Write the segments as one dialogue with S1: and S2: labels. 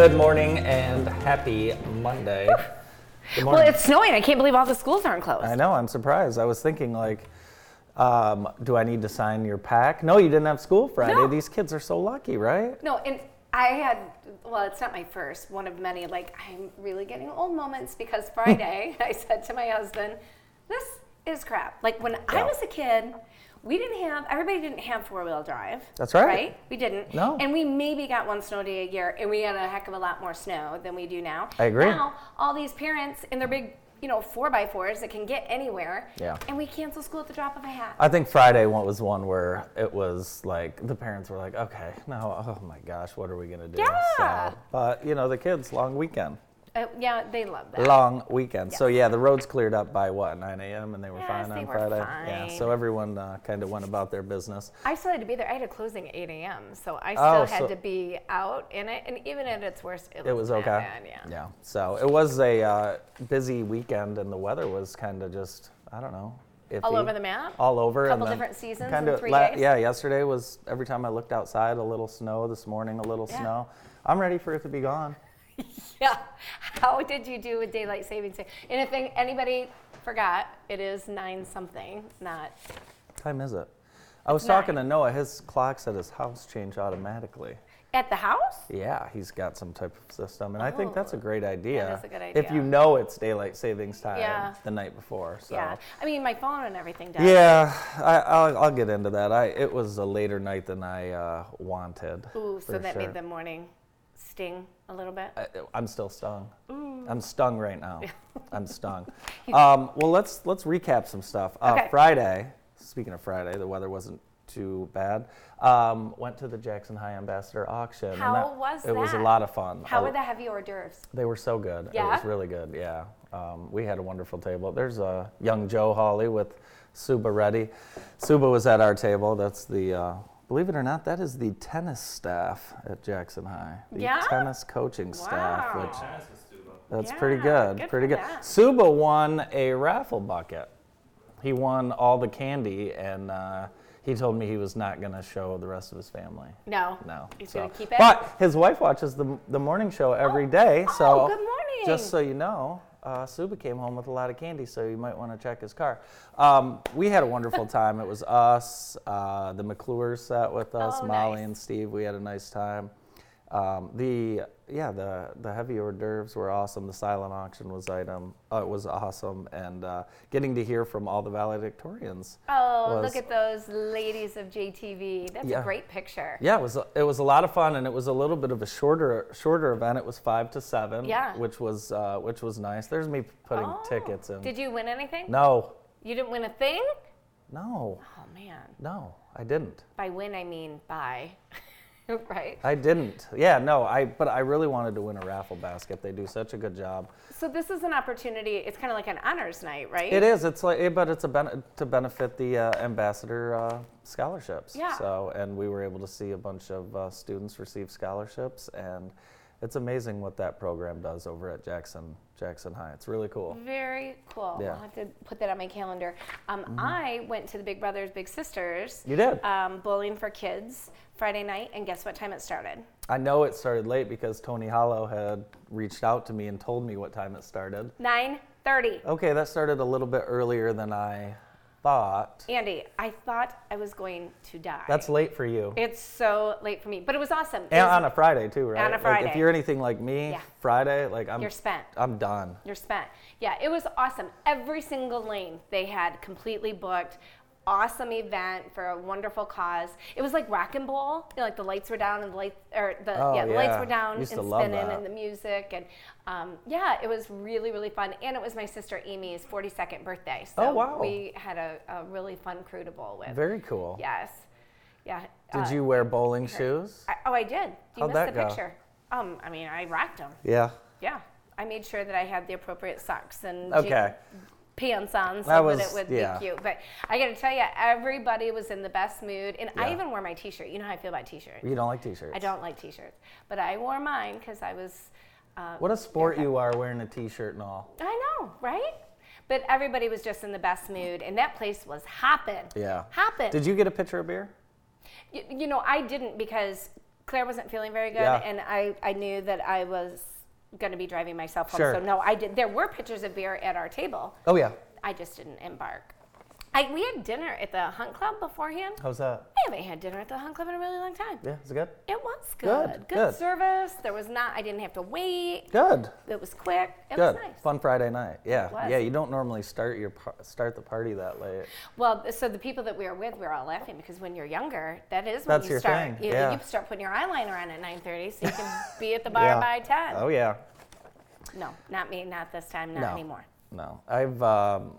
S1: Good morning and happy Monday. Good
S2: Well, it's snowing. I can't believe all the schools aren't closed.
S1: I know, I'm surprised. I was thinking, like, um, do I need to sign your pack? No, you didn't have school Friday.
S2: No.
S1: These kids are so lucky, right?
S2: No, and I had, well, it's not my first, one of many, like, I'm really getting old moments because Friday I said to my husband, this is crap. Like, when I was a kid, we didn't have, everybody didn't have four wheel drive.
S1: That's right.
S2: Right? We didn't.
S1: No.
S2: And we maybe got one snow day a year, and we had a heck of a lot more snow than we do now.
S1: I agree.
S2: Now, all these parents in their big, you know, four by fours that can get anywhere.
S1: Yeah.
S2: And we cancel school at the drop of a hat.
S1: I think Friday one was one where it was like the parents were like, okay, now, oh my gosh, what are we gonna do?
S2: Yeah.
S1: So, but you know, the kids, long weekend,
S2: Uh, yeah, they love that.
S1: long weekend. So yeah, the roads cleared up by what 9 a.m. and they were
S2: Yes,
S1: fine
S2: they
S1: on
S2: were
S1: Friday. Yeah. So everyone uh, kind of went about their business.
S2: I still had to be there. I had a closing at 8 a.m., so I still
S1: Oh,
S2: had
S1: so-
S2: to be out in it. And even at its worst, it,
S1: It was okay.
S2: Bad, yeah.
S1: Yeah. So it was a uh, busy weekend, and the weather was kind of just I don't know.
S2: All over the map.
S1: All over.
S2: Couple
S1: and then
S2: different seasons in three
S1: la-
S2: days?
S1: Yeah. Yesterday was every time I looked outside, a little snow. This morning, a little
S2: Yeah.
S1: snow. I'm ready for it to be gone.
S2: Yeah. How did you do with daylight savings? And if anybody forgot, it is nine something, not.
S1: time is it? I was
S2: It's
S1: talking to Noah. His clocks at his house change automatically.
S2: At the house?
S1: Yeah, he's got some type of system, and I think that's a
S2: Oh,
S1: great idea.
S2: is a good idea.
S1: If you know it's daylight savings time
S2: Yeah.
S1: the night before. So.
S2: Yeah. I mean, my phone and everything does.
S1: Yeah, I, I'll, I'll get into that. I it was a later night than I uh, wanted.
S2: Ooh, so that
S1: sure.
S2: made the morning sting a little bit.
S1: I, I'm still stung. I'm stung right now. I'm stung. Um, well, let's let's recap some stuff. Uh,
S2: Okay.
S1: Friday. Speaking of Friday, the weather wasn't too bad. Um, went to the Jackson High Ambassador auction.
S2: How was that?
S1: It was a lot of fun.
S2: How
S1: A-
S2: were the heavy hors d'oeuvres?
S1: They were so good.
S2: Yeah?
S1: It was really good. Yeah. Um, we had a wonderful table. There's a young Joe Hawley with Suba Reddy. Suba was at our table. That's the, uh, believe it or not, that is the tennis staff at Jackson High. The
S2: Yeah?
S1: tennis coaching staff,
S2: Wow.
S1: which that's
S2: Yeah,
S1: pretty good.
S2: good
S1: pretty
S2: for
S1: good.
S2: that.
S1: Suba won a raffle bucket. He won all the candy, and uh, he told me he was not going to show the rest of his family.
S2: No.
S1: No.
S2: He's
S1: so-
S2: going to keep it?
S1: But his wife watches the, the morning show every day.
S2: Oh,
S1: So
S2: good morning.
S1: just so you know, uh, Suba came home with a lot of candy, so you might want to check his car. Um, we had a wonderful time. It was us, uh, the McClures sat with us,
S2: Oh,
S1: Molly
S2: nice.
S1: and Steve. We had a nice time. Um, the yeah the the heavy hors d'oeuvres were awesome. The silent auction was item uh, was awesome, and uh, getting to hear from all the valedictorians.
S2: Oh, look at those ladies of JTV. That's
S1: Yeah.
S2: a great picture.
S1: Yeah, it was it was a lot of fun, and it was a little bit of a shorter shorter event. It was five to seven,
S2: Yeah.
S1: which was uh, which was nice. There's me putting
S2: Oh.
S1: tickets in.
S2: Did you win anything?
S1: no,
S2: You didn't win a thing?
S1: no,
S2: Oh man.
S1: no, I didn't.
S2: By win I mean buy. right?
S1: I didn't. Yeah, no, I but I really wanted to win a raffle basket. They do such a good job.
S2: So this is an opportunity. It's kind of like an honors night, right?
S1: It is. It's like, eh, but it's a ben- to benefit the uh, ambassador uh, scholarships.
S2: Yeah.
S1: So, and we were able to see a bunch of uh, students receive scholarships, and it's amazing what that program does over at Jackson Jackson High. It's really cool.
S2: Very cool.
S1: Yeah. Mm-hmm.
S2: I'll have to put that on my calendar. Um, I went to the Big Brothers Big Sisters.
S1: You did.
S2: Um, bowling for kids Friday night, and guess what time it started?
S1: I know it started late because Tony Hollow had reached out to me and told me what time it started.
S2: 9:30.
S1: Okay, that started a little bit earlier than I thought.
S2: Andy, I thought I was going to die.
S1: That's late for you.
S2: It's so late for me, but it was awesome. It
S1: And
S2: was-
S1: on a Friday too, right?
S2: On a
S1: Like,
S2: Friday.
S1: if you're anything like me,
S2: Yeah.
S1: Friday, like I'm
S2: You're spent.
S1: I'm done.
S2: You're spent. Yeah, it was awesome. Every single lane they had completely booked. Awesome event for a wonderful cause. It was like rock and bowl. You know, like the lights were down and the lights, or the
S1: Oh,
S2: yeah, the lights were down and spinning and the music and um, yeah, it was really really fun. And it was my sister Amy's 42nd birthday. So
S1: Oh, wow.
S2: we had a, a really fun crew to bowl with.
S1: Very cool.
S2: Yes. Yeah.
S1: Did
S2: uh,
S1: you wear bowling shoes?
S2: I, oh, I did. Do You
S1: How'd
S2: missed the
S1: go?
S2: picture. Um, I mean, I rocked them.
S1: Yeah.
S2: Yeah. I made sure that I had the appropriate socks and
S1: Okay.
S2: jean- pants on so
S1: That
S2: that,
S1: was-
S2: it would
S1: yeah.
S2: be cute. But I got to tell you, everybody was in the best mood, and I even wore my T-shirt. You know how I feel about T-shirts.
S1: You don't like t-shirts.
S2: I don't like T-shirts, but I wore mine because I was. Uh,
S1: What a sport you are wearing a t-shirt and all.
S2: I know, right? But everybody was just in the best mood, and that place was hopping.
S1: Yeah.
S2: Hopping.
S1: Did you get a pitcher of beer?
S2: You, you know, I didn't because Claire wasn't feeling very good,
S1: Yeah.
S2: and I, I knew that I was going to be driving myself home.
S1: Sure.
S2: So no, I did. There were pitchers of beer at our table.
S1: Oh yeah.
S2: I just didn't embark. I, we had dinner at the Hunt Club beforehand.
S1: How's that?
S2: I haven't had dinner at the Hunt Club in a really long time.
S1: Yeah, is it good?
S2: It was
S1: Good,
S2: good.
S1: good.
S2: service. There was not. I didn't have to wait.
S1: Good.
S2: It was quick. It
S1: Good.
S2: was nice.
S1: Fun Friday night. Yeah. Yeah, you don't normally start your start the party that late.
S2: Well, so the people that we were with, we were all laughing because when you're younger, that is when
S1: That's
S2: you
S1: your
S2: start.
S1: thing,
S2: You,
S1: yeah.
S2: you start putting your eyeliner on at 9:30, so you can be at the bar
S1: Yeah.
S2: by 10.
S1: Oh yeah.
S2: No, not me. Not this time. Not
S1: No.
S2: anymore.
S1: No, I've um,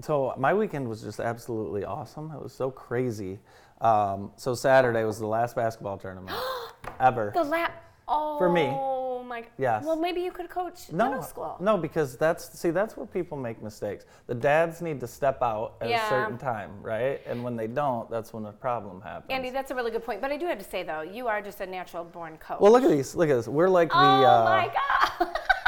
S1: so my weekend was just absolutely awesome. It was so crazy. Um, so Saturday was the last basketball tournament ever.
S2: The lap. Oh.
S1: For me.
S2: Oh my.
S1: Yes.
S2: Well, maybe you could coach
S1: no,
S2: middle school.
S1: no, because that's see that's where people make mistakes. The dads need to step out at
S2: Yeah.
S1: a certain time, right? And when they don't, that's when the problem happens.
S2: Andy, that's a really good point. But I do have to say though, you are just a natural born coach.
S1: well, look at these. Look at this. We're like the.
S2: oh
S1: uh,
S2: my God.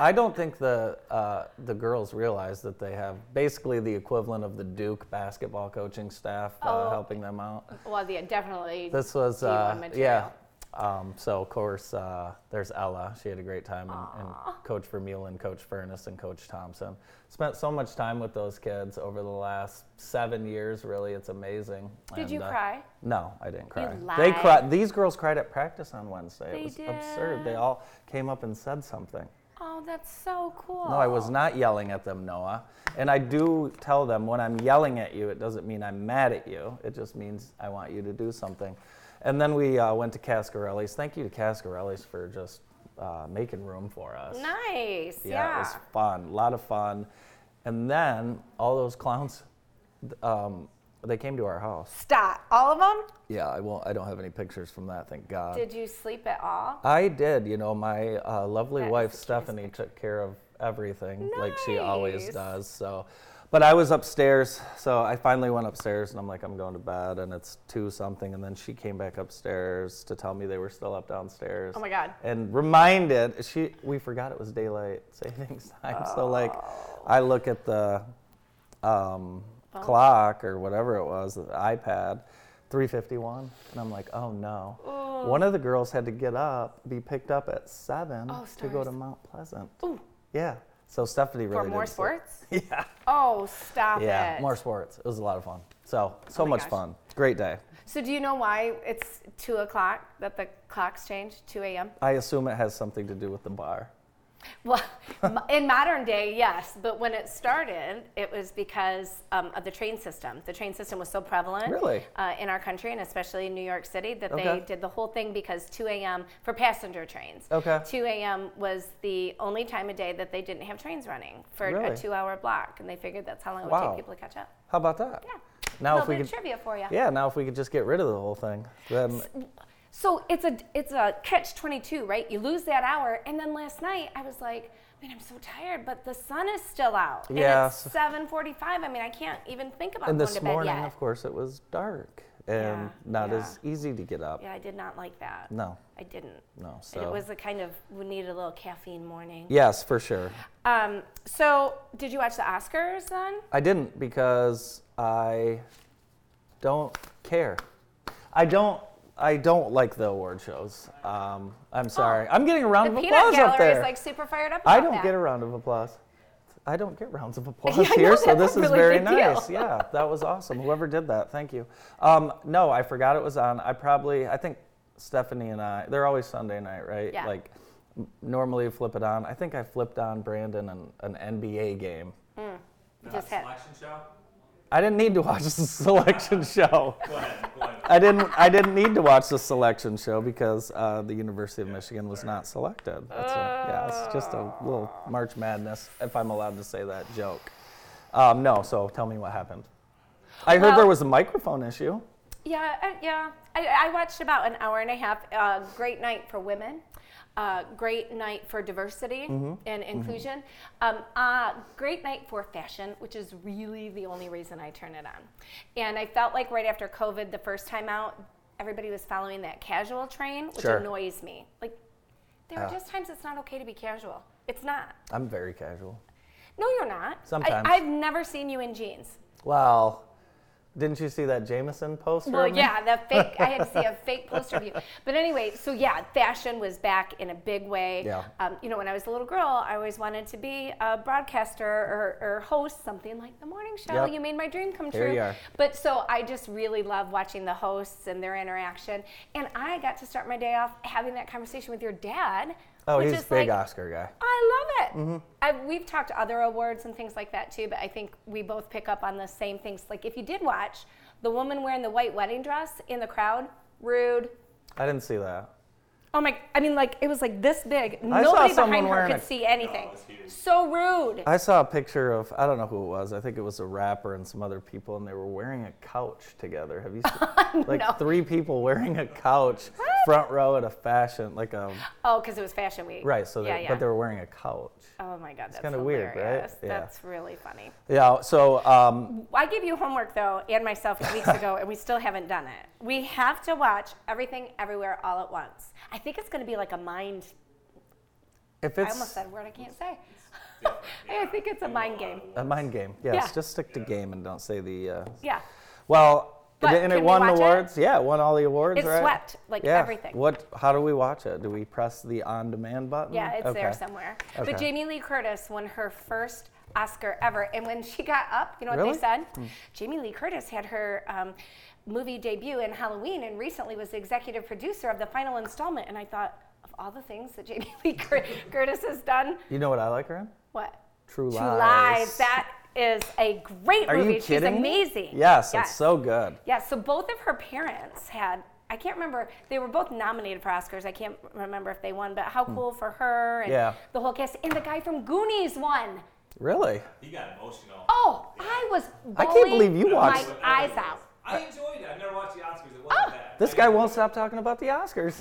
S1: I don't think the uh, the girls realize that they have basically the equivalent of the Duke basketball coaching staff uh,
S2: Oh.
S1: helping them out.
S2: well, yeah, definitely.
S1: This was uh, yeah. Um, so of course uh, there's Ella. She had a great time, and, and Coach Vermeulen, Coach Furness, and Coach Thompson spent so much time with those kids over the last seven years. Really, it's amazing.
S2: Did you
S1: And, uh,
S2: cry?
S1: No, I didn't cry.
S2: You
S1: They cried. These girls cried at practice on Wednesday.
S2: They
S1: it was absurd. They all came up and said something.
S2: Oh, that's so cool.
S1: No, I was not yelling at them, Noah. And I do tell them when I'm yelling at you, it doesn't mean I'm mad at you. It just means I want you to do something. And then we uh, went to Cascarelli's. Thank you to Cascarelli's for just uh, making room for us.
S2: Nice.
S1: Yeah,
S2: Yeah.
S1: it was fun, a lot of fun. And then all those clowns, um, they came to our house.
S2: Stop. All of them?
S1: Yeah, I won't. I don't have any pictures from that. Thank God.
S2: Did you sleep at all?
S1: I did. You know, my uh, lovely wife
S2: is the cutest
S1: Stephanie took care of everything, like she
S2: Nice.
S1: always does. So, but I was upstairs, so I finally went upstairs, and I'm like, I'm going to bed, and it's two something, and then she came back upstairs to tell me they were still up downstairs.
S2: Oh my God.
S1: And reminded she, we forgot it was daylight savings time. So like, I look at the um,
S2: Phone?
S1: clock or whatever it was, the iPad, 351, and I'm like, oh no. One of the girls had to get up, be picked up at seven
S2: Oh,
S1: to go to. Mount Pleasant.
S2: Ooh.
S1: Yeah. So Stephanie really
S2: For more
S1: sleep.
S2: sports?
S1: Yeah.
S2: Oh, stop
S1: Yeah.
S2: it.
S1: More sports. It was a lot of fun. So so
S2: Oh
S1: much
S2: gosh.
S1: fun. Great day.
S2: So do you know why it's two o'clock that the clocks change? Two a.m.
S1: I assume it has something to do with the bar.
S2: Well, in modern day, yes, but when it started, it was because um, of the train system. The train system was so prevalent
S1: Really?
S2: uh, in our country and especially in New York City that
S1: Okay.
S2: they did the whole thing because 2 a.m. for passenger trains.
S1: Okay.
S2: 2 a.m. was the only time of day that they didn't have trains running for
S1: Really?
S2: a two-hour block, and they figured that's how long it would
S1: Wow.
S2: take people to catch up.
S1: How about that?
S2: Yeah.
S1: Now
S2: little
S1: if we
S2: bit
S1: could
S2: of trivia for you.
S1: Yeah, now if we could just get rid of the whole thing, then
S2: So it's a it's a catch 22, right? You lose that hour, and then last night I was like, man, I'm so tired, but the sun is still out.
S1: Yeah,
S2: And it's 7:45. I mean, I can't even think about
S1: and
S2: going
S1: this
S2: to bed
S1: morning, of course, it was dark and
S2: Yeah,
S1: not
S2: yeah.
S1: as easy to get up.
S2: Yeah, I did not like that.
S1: No,
S2: I didn't.
S1: no. So
S2: it was a kind of we needed a little caffeine morning.
S1: yes, for sure.
S2: Um, so did you watch the Oscars then?
S1: I didn't because I don't care. I don't. I don't like the award shows. Um, I'm sorry. I'm getting a round
S2: Oh. The
S1: of
S2: peanut
S1: applause up
S2: gallery
S1: there.
S2: is like super fired up.
S1: I
S2: about
S1: don't
S2: that.
S1: get a round of applause. I don't get rounds of applause
S2: Yeah, I know,
S1: here, so
S2: that's
S1: this
S2: a
S1: is
S2: really
S1: very
S2: big deal.
S1: nice. Yeah, that was awesome. Whoever did that, thank you. Um, no, I forgot it was on. I probably, I think Stephanie and I, they're always Sunday night, right?
S2: Yeah.
S1: Like m- normally you flip it on. I think I flipped on Brandon an, an NBA game.
S2: Just had.
S3: Selection show?
S1: I didn't need to watch the selection show.
S3: Go ahead, go ahead.
S1: I didn't. I didn't need to watch the selection show because uh, the University of Michigan was not selected. That's a, yeah, it's just a little March Madness, if I'm allowed to say that joke. Um, no, so tell me what happened. I heard
S2: Well-
S1: there was a microphone issue.
S2: Yeah, uh, yeah. I, I watched about an hour and a half. Uh, great night for women. Uh, great night for diversity
S1: Mm-hmm.
S2: and inclusion. Um, uh, great night for fashion, which is really the only reason I turn it on. And I felt like right after COVID, the first time out, everybody was following that casual train, which
S1: Sure.
S2: annoys me. Like, there are
S1: Ah.
S2: just times it's not okay to be casual. It's not.
S1: I'm very casual.
S2: No, you're not.
S1: Sometimes.
S2: I, I've never seen you in jeans.
S1: Well, Didn't you see that Jameson poster?
S2: Well, yeah, the fake. I had to see a fake poster of you. But anyway, so yeah, fashion was back in a big way.
S1: Yeah.
S2: Um, you know, when I was a little girl, I always wanted to be a broadcaster or, or host something like the morning show.
S1: Yep.
S2: You made my dream come
S1: Here
S2: true.
S1: you are.
S2: But so I just really love watching the hosts and their interaction. And I got to start my day off having that conversation with your dad.
S1: Oh,
S2: which
S1: he's
S2: is
S1: a big
S2: like,
S1: Oscar guy.
S2: I love it.
S1: Mm-hmm.
S2: I, we've talked other awards and things like that too, but I think we both pick up on the same things. Like if you did watch the woman wearing the white wedding dress in the crowd, rude.
S1: I didn't see that.
S2: Oh my! I mean, like it was like this big.
S1: I saw
S2: Nobody
S1: someone
S2: behind her
S1: wearing
S2: could
S1: a-
S2: see anything.
S3: No, it was huge.
S2: so rude.
S1: I saw a picture of I don't know who it was. I think it was a rapper and some other people, and they were wearing a couch together. Have you seen like
S2: No.
S1: three people wearing a couch, front row at a fashion like a
S2: oh, because it was Fashion Week.
S1: right? So
S2: yeah,
S1: they,
S2: yeah.
S1: but they were wearing a couch.
S2: oh my God, that's
S1: kinda weird, right? Yeah.
S2: That's really funny.
S1: Yeah. So um,
S2: I gave you homework though, and myself weeks ago, and we still haven't done it. We have to watch Everything Everywhere All at Once. I think it's going to be like a mind
S1: if it's
S2: I
S1: it's
S2: almost said a word I can't say. I think it's a mind game.
S1: a mind game, yes,
S2: Yeah.
S1: just stick to game and don't say the. Uh,
S2: Yeah.
S1: well.
S2: But
S1: and it
S2: can we
S1: won
S2: watch it?
S1: awards. Yeah, it won all the awards.
S2: It
S1: right?
S2: swept, like,
S1: yeah.
S2: everything.
S1: What? How do we watch it? Do we press the on-demand button?
S2: Yeah, it's there somewhere.
S1: Okay.
S2: But Jamie Lee Curtis won her first Oscar ever. And when she got up, you know what
S1: Really?
S2: they said? Jamie Lee Curtis had her um, movie debut in Halloween and recently was the executive producer of the final installment. And I thought, of all the things that Jamie Lee Curtis has done,
S1: You know what I like her in?
S2: what?
S1: True,
S2: True
S1: Lies.
S2: Lies. That is a great
S1: Are
S2: movie.
S1: you kidding?
S2: She's amazing.
S1: Yes, it's so good.
S2: Yeah, so both of her parents had, I can't remember, they were both nominated for Oscars. I can't remember if they won, but how cool for her and
S1: Hmm. Yeah.
S2: the whole cast. And the guy from Goonies won.
S1: Really?
S3: He got emotional.
S2: Oh, I was
S1: I can't believe you watched.
S2: my eyes out.
S3: I enjoyed it. I've never watched the Oscars. It wasn't
S2: Oh.
S3: bad.
S1: This
S3: I
S1: guy
S3: enjoyed
S1: won't
S3: it.
S1: stop talking about the Oscars.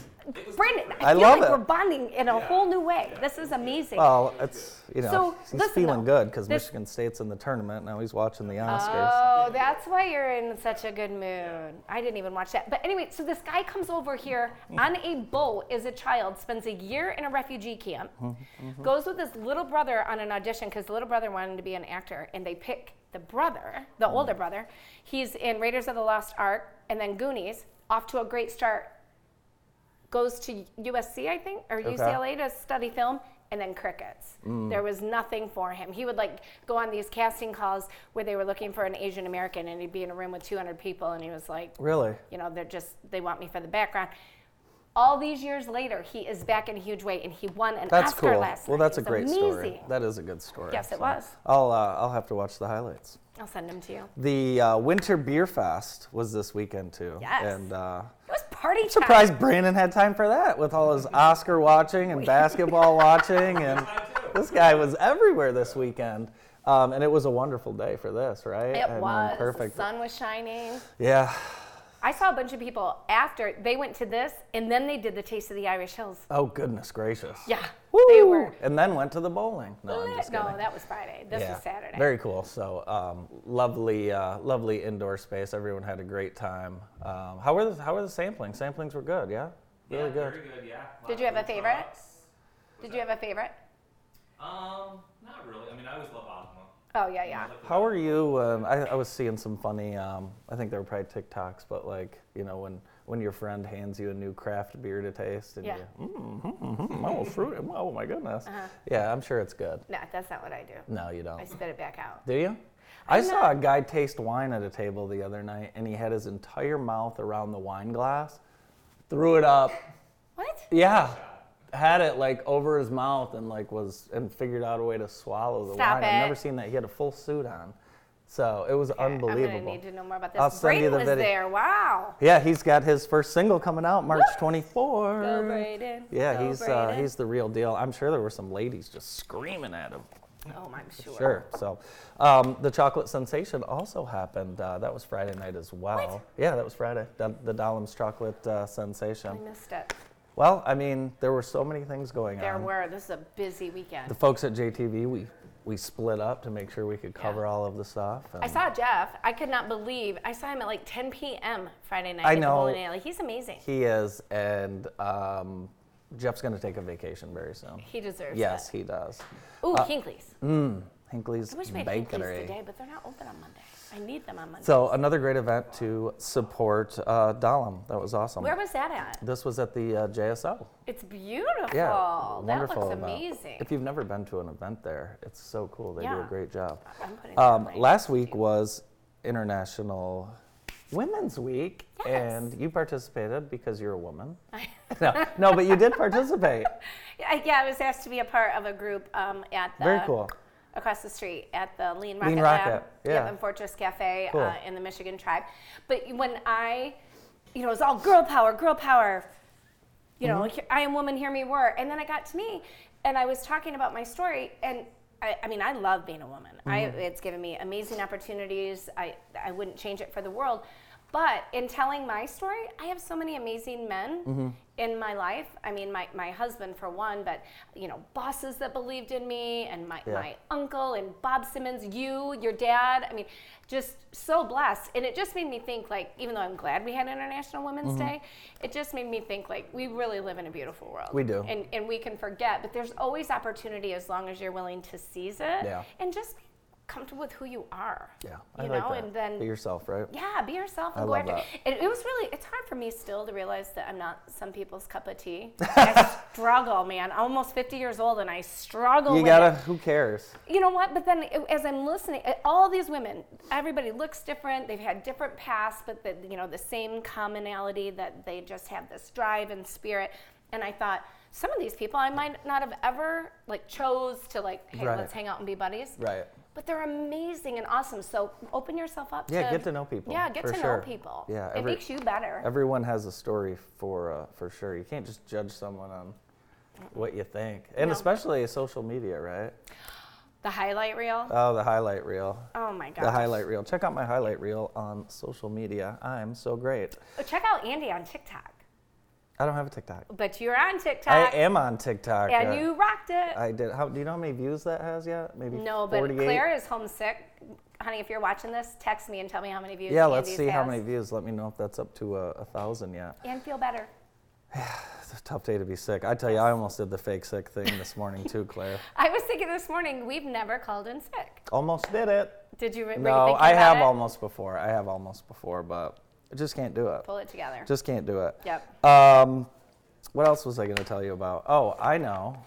S2: Brandon. I
S1: I
S2: feel
S1: love
S2: like
S1: it.
S2: we're bonding in a
S3: Yeah.
S2: whole new way. This is amazing.
S1: Well, it's you know
S2: So,
S1: he's
S2: listen,
S1: feeling
S2: though,
S1: good because Michigan State's in the tournament now. He's watching the Oscars.
S2: Oh, that's why you're in such a good mood. I didn't even watch that. But anyway, so this guy comes over here on a boat as a child, spends a year in a refugee camp,
S1: Mm-hmm,
S2: goes with his little brother on an audition because the little brother wanted to be an actor, and they pick the brother, the
S1: Mm.
S2: older brother. He's in Raiders of the Lost Ark and then Goonies, off to a great start. Goes to USC, I think, or
S1: Okay.
S2: UCLA to study film, and then crickets.
S1: Mm.
S2: There was nothing for him. He would like go on these casting calls where they were looking for an Asian American, and he'd be in a room with 200 people, and he was like,
S1: Really?
S2: you know, they're just they want me for the background. All these years later, he is back in a huge way, and he won an
S1: That's
S2: Oscar
S1: cool.
S2: last
S1: well,
S2: night.
S1: that's a great
S2: amazing.
S1: story. That is a good story.
S2: Yes, it
S1: so
S2: was.
S1: I'll uh, I'll have to watch the highlights.
S2: I'll send them to you.
S1: The uh, Winter Beer Fest was this weekend too.
S2: Yes.
S1: And uh,
S2: It was party time.
S1: surprised Brandon had time for that with all his Oscar watching and basketball watching, and this guy was everywhere this weekend. Um, and it was a wonderful day for this, right?
S2: It was.
S1: perfect.
S2: The sun was shining.
S1: Yeah.
S2: I saw a bunch of people after they went to this, and then they did the Taste of the Irish Hills.
S1: Oh goodness gracious.
S2: Yeah, they
S1: Woo!
S2: were.
S1: And then went to the bowling. No, I'm just
S2: no,
S1: kidding.
S2: that was Friday. This
S1: yeah.
S2: was Saturday.
S1: Very cool. So um, lovely, uh, lovely indoor space. Everyone had a great time. Um, how were the How were the samplings? Samplings were good. Yeah. Really
S3: yeah,
S1: good.
S3: Very good, yeah.
S2: Did you have a
S3: Lots of
S2: favorite?
S3: products.
S2: Did you have a favorite?
S3: Um, not really. I mean, I always love Ozma.
S2: Oh yeah, yeah.
S1: How are you? Um, I, I was seeing some funny. Um, I think they were probably TikToks, but like you know when when your friend hands you a new craft beer to taste and
S2: Yeah.
S1: you, mm, mm, mm, oh, fruit, oh my goodness.
S2: Uh-huh.
S1: Yeah, I'm sure it's good.
S2: No, that's not what I do.
S1: No, you don't.
S2: I spit it back out.
S1: Do you? I
S2: I'm
S1: saw
S2: not-
S1: a guy taste wine at a table the other night, and he had his entire mouth around the wine glass, threw it up.
S2: What?
S1: Yeah, had it like over his mouth, and like was and figured out a way to swallow the
S2: Stop
S1: wine.
S2: it.
S1: I've never seen that. He had a full suit on, so it was
S2: I'm
S1: unbelievable.
S2: gonna need to know more about this.
S1: I'll send you the
S2: was
S1: video.
S2: there. Wow.
S1: Yeah, he's got his first single coming out March 24.
S2: Go Brayden.
S1: Yeah,
S2: Go
S1: he's uh,
S2: Brayden.
S1: he's the real deal. I'm sure there were some ladies just screaming at him.
S2: Oh, I'm sure.
S1: Sure. So, um, the chocolate sensation also happened. Uh, that was Friday night as well. Yeah, that was Friday. The, the Dahlem's chocolate uh,
S2: I
S1: sensation.
S2: missed it.
S1: Well, I mean, there were so many things going
S2: There
S1: on.
S2: There were. This is a busy weekend.
S1: The folks at JTV, we we split up to make sure we could cover all of the stuff.
S2: I saw Jeff. I could not believe. I saw him at like 10 p.m. Friday night
S1: I
S2: at
S1: know.
S2: alley. He's amazing.
S1: He is, and um, Jeff's going to take a vacation very soon.
S2: He deserves
S1: Yes,
S2: it.
S1: he does.
S2: Ooh, Hinkley's.
S1: Mm, Hinckley's
S2: I wish we had Hinkley's today, but they're not open on Monday. I need them on Monday.
S1: So another great event to support uh, Dahlem. That was awesome.
S2: Where was that at?
S1: this was at the uh, JSO.
S2: It's beautiful.
S1: Yeah,
S2: that
S1: wonderful
S2: looks
S1: event.
S2: amazing.
S1: If you've never been to an event there, it's so cool. They do a great job. Um, last week was International Women's Week,
S2: Yes.
S1: and you participated because you're a woman. no, no, but you did participate.
S2: Yeah, yeah, I was asked to be a part of a group um, at the
S1: Very cool.
S2: Across the street at the Lean Rocket,
S1: Lean
S2: Lab.
S1: Rocket,
S2: Yep,
S1: yeah.
S2: in Fortress Cafe
S1: Cool.
S2: uh, in the Michigan Tribe. But when I, you know, it was all girl power, girl power. You know,
S1: Mm-hmm.
S2: I am woman, hear me roar. And then it got to me, and I was talking about my story, and I, I mean, I love being a woman. I,
S1: Mm-hmm.
S2: it's given me amazing opportunities. I, I wouldn't change it for the world. But in telling my story, I have so many amazing men
S1: Mm-hmm.
S2: in my life. I mean, my, my husband for one, but you know, bosses that believed in me, and my,
S1: Yeah.
S2: my uncle and Bob Simmons, you, your dad. I mean, just so blessed. And it just made me think like, even though I'm glad we had International Women's
S1: Mm-hmm.
S2: Day, it just made me think like we really live in a beautiful world.
S1: We do.
S2: And and we can forget, but there's always opportunity as long as you're willing to seize it.
S1: Yeah.
S2: And just be comfortable with who you are.
S1: Yeah,
S2: You
S1: I
S2: know,
S1: like that.
S2: and then
S1: Be yourself, right?
S2: yeah, be yourself and
S1: I
S2: go after
S1: that.
S2: it. It, was really, it's hard for me still to realize that I'm not some people's cup of tea. I struggle, man. I'm almost 50 years old and I struggle
S1: You gotta.
S2: it.
S1: Who cares?
S2: You know what? But then it- as I'm listening, all these women, everybody looks different. They've had different pasts, but the, you know, the same commonality that they just have this drive and spirit. And I thought, some of these people I might not have ever like chose to like, hey,
S1: Right.
S2: let's hang out and be buddies.
S1: Right.
S2: But they're amazing and awesome. So open yourself up to it.
S1: Yeah,
S2: to
S1: get to know people,
S2: Yeah, get to
S1: sure.
S2: know people.
S1: Yeah,
S2: it makes you better.
S1: Everyone has a story for uh, for sure. You can't just judge someone on what you think, and
S2: No.
S1: especially social media, right?
S2: the highlight reel.
S1: Oh, the highlight reel.
S2: oh my god.
S1: The highlight reel. Check out my highlight reel on social media. I'm so great.
S2: Oh, check out Andy on TikTok.
S1: I don't have a TikTok.
S2: But you're on TikTok.
S1: I am on TikTok.
S2: And
S1: uh,
S2: you rocked it.
S1: I did. How do you know how many views that has yet? Maybe
S2: no, but
S1: 48?
S2: Claire is homesick. Honey, if you're watching this, text me and tell me how many views.
S1: Yeah, let's see how many views. Let me know if that's up to a, a thousand yet.
S2: And feel better.
S1: It's a tough day to be sick. I tell you, I almost did the fake sick thing this morning too, Claire.
S2: I was thinking this morning, we've never called in sick.
S1: Almost did it.
S2: Did you?
S1: No, I have
S2: it?
S1: almost before. I have almost before, but I just can't do it.
S2: Pull it together.
S1: Just can't do it.
S2: yep.
S1: Um, what else was I going to tell you about? Oh, I know.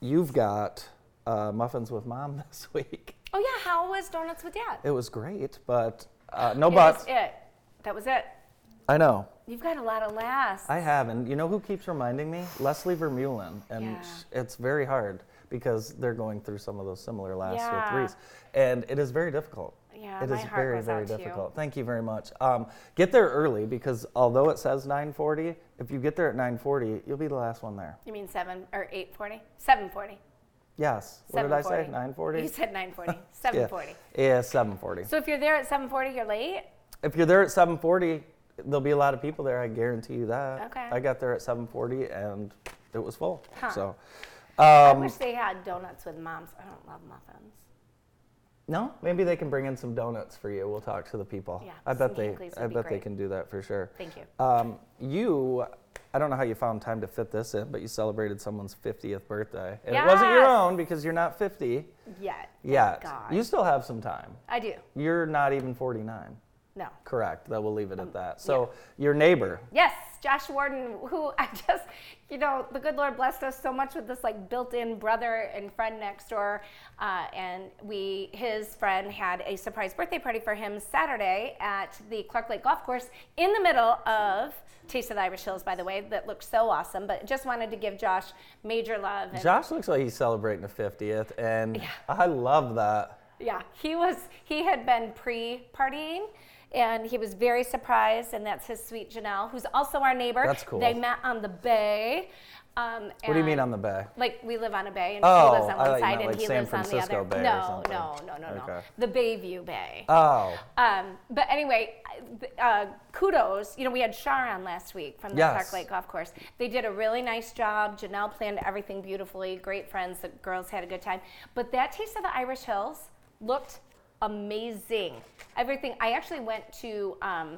S1: You've got uh, muffins with mom this week.
S2: Oh yeah, how was donuts with dad?
S1: It was great, but uh, no
S2: It was
S1: buts.
S2: it. That was it.
S1: I know.
S2: You've got a lot of laughs.
S1: I have, and you know who keeps reminding me? Leslie Vermeulen, and
S2: Yeah.
S1: it's very hard because they're going through some of those similar laughs
S2: Yeah.
S1: with Reese, and it is very difficult.
S2: Yeah,
S1: it
S2: my
S1: is
S2: heart
S1: very, very
S2: out to you.
S1: difficult. Thank you very much. Um, get there early because although it says 9:40, if you get there at 9:40, you'll be the last one there.
S2: You mean seven or eight forty? Seven forty.
S1: Yes. What did I say? 9:40.
S2: You said nine forty. Seven forty.
S1: Yeah, 7:40.
S2: So if you're there at seven forty, you're late.
S1: If you're there at 7:40, there'll be a lot of people there. I guarantee you that.
S2: Okay.
S1: I got there at 7:40 and it was full.
S2: Huh.
S1: So.
S2: I
S1: Um,
S2: wish they had donuts with moms. I don't love muffins.
S1: No, maybe they can bring in some donuts for you. We'll talk to the people.
S2: Yeah,
S1: I bet they. I bet they can do that for sure.
S2: Thank you.
S1: Um, you, I don't know how you found time to fit this in, but you celebrated someone's 50th birthday, and it wasn't your own because you're not 50
S2: Yet.
S1: yet.
S2: God.
S1: You still have some time.
S2: I do.
S1: You're not even 49.
S2: No.
S1: Correct. That we'll leave
S2: Um,
S1: it at that. So your neighbor.
S2: Yes, Josh Warden, who I just, you know, the good Lord blessed us so much with this like built-in brother and friend next door, uh, and we, his friend had a surprise birthday party for him Saturday at the Clark Lake Golf Course in the middle of Taste of the Irish Hills, by the way, that looked so awesome. But just wanted to give Josh major love. And
S1: Josh looks like he's celebrating a 50th, and I love that.
S2: Yeah, he was. He had been pre-partying, and he was very surprised. And that's his sweet Janelle, who's also our neighbor.
S1: That's cool.
S2: They met on the bay. Um,
S1: What do you mean on the bay?
S2: Like we live on a bay, and
S1: Oh,
S2: she lives on
S1: I
S2: one
S1: you
S2: side,
S1: meant
S2: and he
S1: San
S2: lives
S1: Francisco
S2: on the other.
S1: Bay
S2: no, no, no, no, no.
S1: Okay.
S2: The Bayview Bay.
S1: Oh,
S2: Um, but anyway, uh, kudos. You know, we had Shar on last week from the
S1: Yes.
S2: Clark Lake Golf Course. They did a really nice job. Janelle planned everything beautifully. Great friends. The girls had a good time. But that Taste of the Irish Hills looked amazing. Everything. I actually went to um,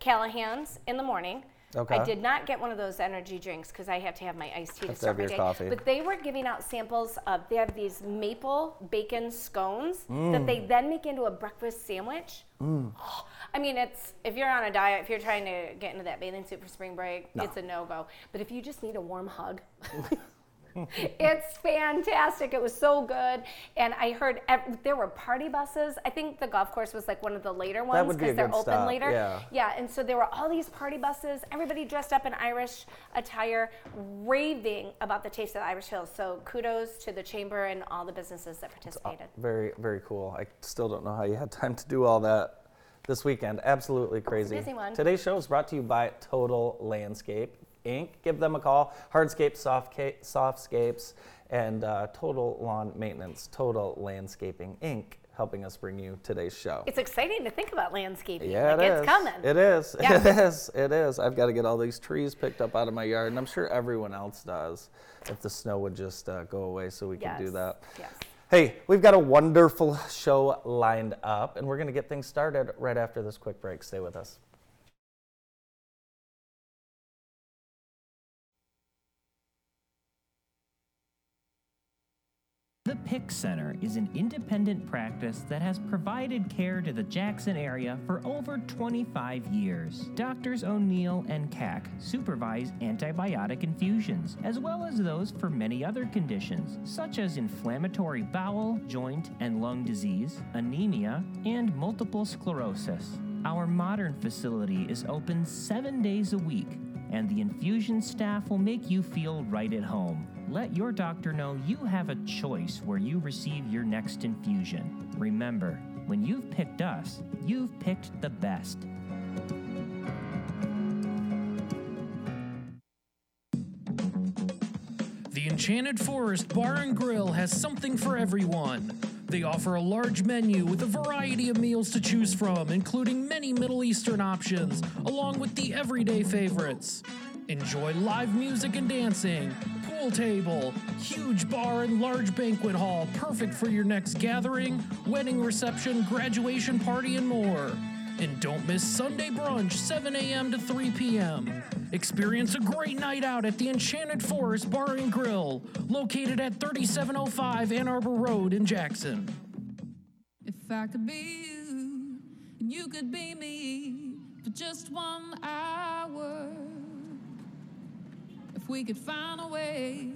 S2: Callahan's in the morning.
S1: Okay.
S2: I did not get one of those energy drinks because I have to have my iced tea to
S1: Have to
S2: start
S1: have
S2: my
S1: your
S2: day.
S1: coffee.
S2: But they were giving out samples of. They have these maple bacon scones that
S1: Mm.
S2: they then make into a breakfast sandwich. Oh, I mean, it's if you're on a diet, if you're trying to get into that bathing suit for spring break, it's a no go. But if you just need a warm hug. it's fantastic. It was so good, and I heard ev- there were party buses. I think the golf course was like one of the later ones because they're open
S1: stop,
S2: later.
S1: yeah.
S2: Yeah, and so there were all these party buses, everybody dressed up in Irish attire, raving about the taste of the Irish Hills. So kudos to the chamber and all the businesses that participated.
S1: Very, very cool. I still don't know how you had time to do all that this weekend. Absolutely crazy.
S2: busy one.
S1: Today's show is brought to you by Total Landscape Inc. Give them a call. Hardscape, softca- Softscapes, and uh, Total Lawn Maintenance. Total Landscaping Inc. Helping us bring you today's show.
S2: It's exciting to think about landscaping.
S1: Yeah,
S2: like
S1: it
S2: it's coming.
S1: It is.
S2: Yeah.
S1: It is. It is. I've got to get all these trees picked up out of my yard, and I'm sure everyone else does. If the snow would just uh, go away, so we can do
S2: Yes,
S1: that.
S2: yes.
S1: Hey, we've got a wonderful show lined up, and we're going to get things started right after this quick break. Stay with us.
S4: The PIC Center is an independent practice that has provided care to the Jackson area for over 25 years. Doctors O'Neill and Cack supervise antibiotic infusions, as well as those for many other conditions, such as inflammatory bowel, joint, and lung disease, anemia, and multiple sclerosis. Our modern facility is open seven days a week and the infusion staff will make you feel right at home. Let your doctor know you have a choice where you receive your next infusion. Remember, when you've picked us, you've picked the best.
S5: The Enchanted Forest Bar and Grill has something for everyone. They offer a large menu with a variety of meals to choose from, including many Middle Eastern options, along with the everyday favorites. Enjoy live music and dancing, table, huge bar and large banquet hall, perfect for your next gathering, wedding reception, graduation party, and more. And don't miss Sunday brunch, 7 a.m. to 3 p.m. Experience a great night out at the Enchanted Forest Bar and Grill, located at 3705 Ann Arbor Road in Jackson.
S6: If I could be you, and you could be me for just one hour. We could find a way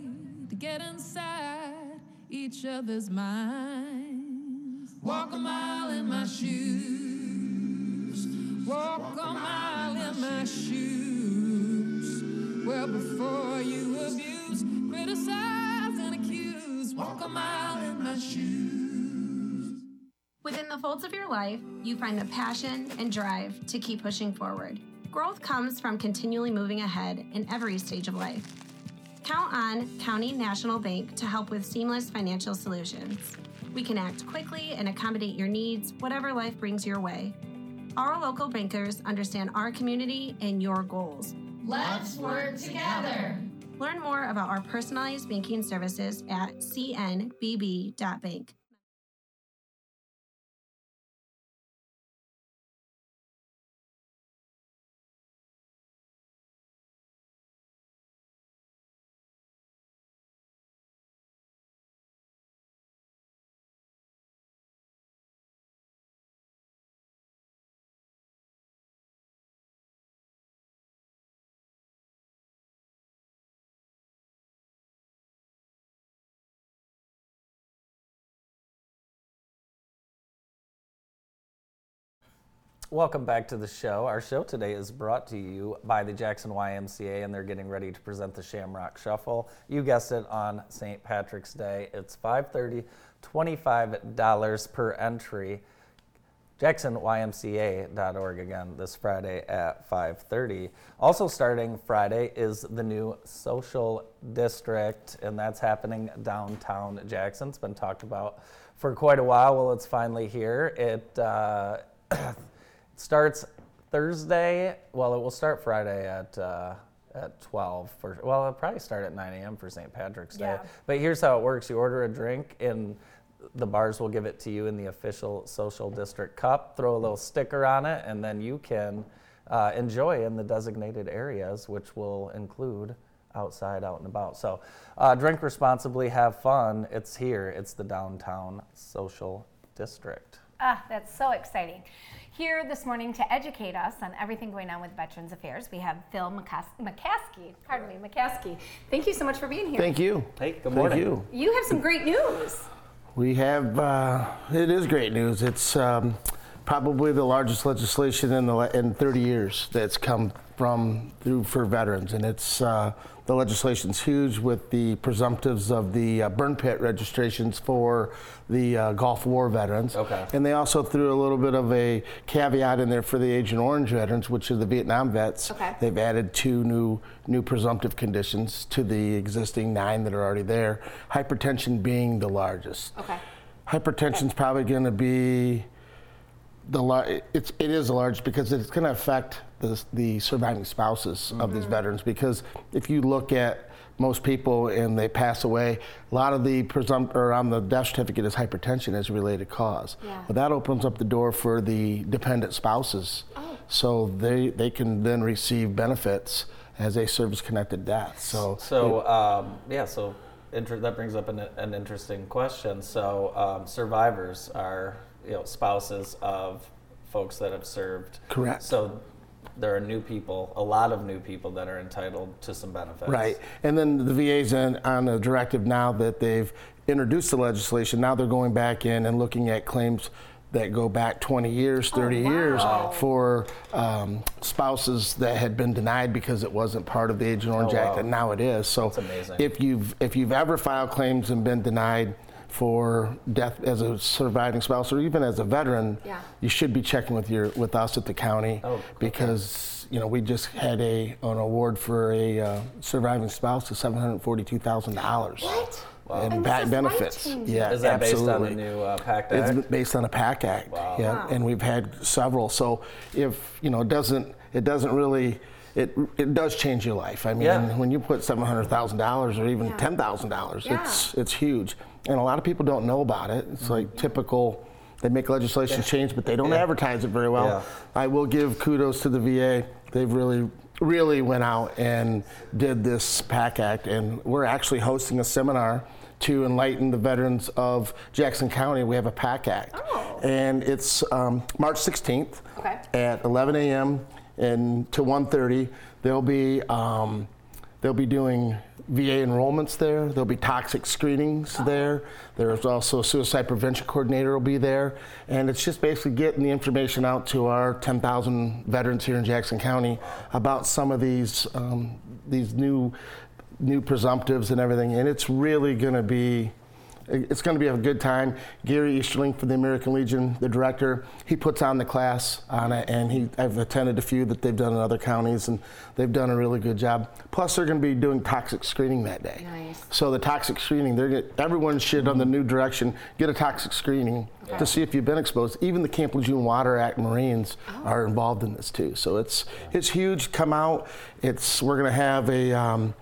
S6: to get inside each other's minds, walk a mile in my shoes, walk a mile in my shoes. Well, before you abuse, criticize, and accuse, walk a mile in my shoes.
S7: Within the folds of your life, you find the passion and drive to keep pushing forward. Growth comes from continually moving ahead in every stage of life. Count on County National Bank to help with seamless financial solutions. We can act quickly and accommodate your needs, whatever life brings your way. Our local bankers understand our community and your goals.
S6: Let's work together.
S7: Learn more about our personalized banking services at cnbb.bank.
S1: Welcome back to the show. Our show today is brought to you by the Jackson YMCA, and they're getting ready to present the Shamrock Shuffle. You guessed it on St. Patrick's Day. It's 5:30, $25 per entry. JacksonYMCA.org again this Friday at 5:30. Also starting Friday is the new social district, and that's happening downtown Jackson. It's been talked about for quite a while. Well, it's finally here. It uh, starts Thursday. Well, it will start Friday at uh, at 12 for. Well, it'll probably start at 9 a.m. for St. Patrick's Day.
S2: Yeah.
S1: But here's how it works: you order a drink, and the bars will give it to you in the official social district cup. Throw a little sticker on it, and then you can uh, enjoy in the designated areas, which will include outside, out and about. So uh, drink responsibly, have fun. It's here, it's the downtown social district.
S2: Ah, that's so exciting. Here this morning to educate us on everything going on with Veterans Affairs, we have Phil McCas- McCaskey. Pardon me, McCaskey. Thank you so much for being here.
S8: Thank you.
S1: Hey, good
S8: Thank
S1: morning.
S8: you.
S2: You have some great news.
S8: We have, uh, it is great news. It's um, probably the largest legislation in, the, la- in 30 years that's come from through for veterans. And it's, uh, the legislation's huge with the presumptives of the uh, burn pit registrations for the uh, Gulf War veterans.
S1: Okay.
S8: And they also threw a little bit of a caveat in there for the Agent Orange veterans, which are the Vietnam vets.
S2: Okay.
S8: They've added two new new presumptive conditions to the existing nine that are already there. Hypertension being the largest.
S2: Okay.
S8: Hypertension's probably going to be the lar- it's it is the largest because it's going to affect the the surviving spouses of these veterans because if you look at most people and they pass away, a lot of the presumpt or on the death certificate is hypertension as a related cause.
S2: Yeah.
S8: But that opens up the door for the dependent spouses, so they they can then receive benefits as a service-connected death. So
S1: So um, yeah, so inter- that brings up an, an interesting question. So um, survivors are you know spouses of folks that have served.
S8: Correct.
S1: So there are new people, a lot of new people that are entitled to some benefits.
S8: Right. And then the VA's in, on a directive now that they've introduced the legislation. Now they're going back in and looking at claims that go back 20 years, 30 years for um, spouses that had been denied because it wasn't part of the Agent Orange
S1: Oh,
S8: Act,
S1: wow.
S8: and now it is. So
S1: That's amazing.
S8: if you've if you've ever filed claims and been denied for death as a surviving spouse or even as a veteran,
S2: Yeah.
S8: you should be checking with your with us at the county
S1: Oh, okay.
S8: because you know we just had a an award for a uh, surviving spouse of seven hundred forty two thousand dollars.
S2: What?
S8: And,
S2: And
S8: ba-
S2: this is
S8: benefits. Yeah,
S1: Is that based on the new uh, PACT
S8: It's
S1: Act?
S8: based on a PACT Act.
S1: Wow.
S8: Yeah,
S2: Wow.
S8: and we've had several. So if you know, it doesn't it doesn't really it it does change your life. I mean,
S1: Yeah.
S8: when you put seven hundred thousand dollars or even
S2: Yeah.
S8: ten thousand dollars, it's it's huge. And a lot of people don't know about it. It's like typical. They make legislation change, but they don't
S1: Yeah.
S8: advertise it very well.
S1: Yeah.
S8: I will give kudos to the VA. They've really, really went out and did this PACT Act, and we're actually hosting a seminar to enlighten the veterans of Jackson County. We have a PACT Act,
S2: Oh.
S8: and it's um, March 16th
S2: Okay.
S8: at 11 a.m. and to 1:30. They'll be um, they'll be doing VA enrollments there. There'll be toxic screenings there. There's also a suicide prevention coordinator will be there, and it's just basically getting the information out to our 10,000 veterans here in Jackson County about some of these um, these new new presumptives and everything. And it's really going to be it's going to be a good time. Gary Easterling from the American Legion, the director, he puts on the class on it, and he I've attended a few that they've done in other counties, and they've done a really good job. Plus, they're going to be doing toxic screening that day.
S2: Nice.
S8: So the toxic screening, they're everyone should on the new direction get a toxic screening to see if you've been exposed. Even the Camp Lejeune Water Act Marines are involved in this too. So it's it's huge. Come out. It's we're going to have a. Um,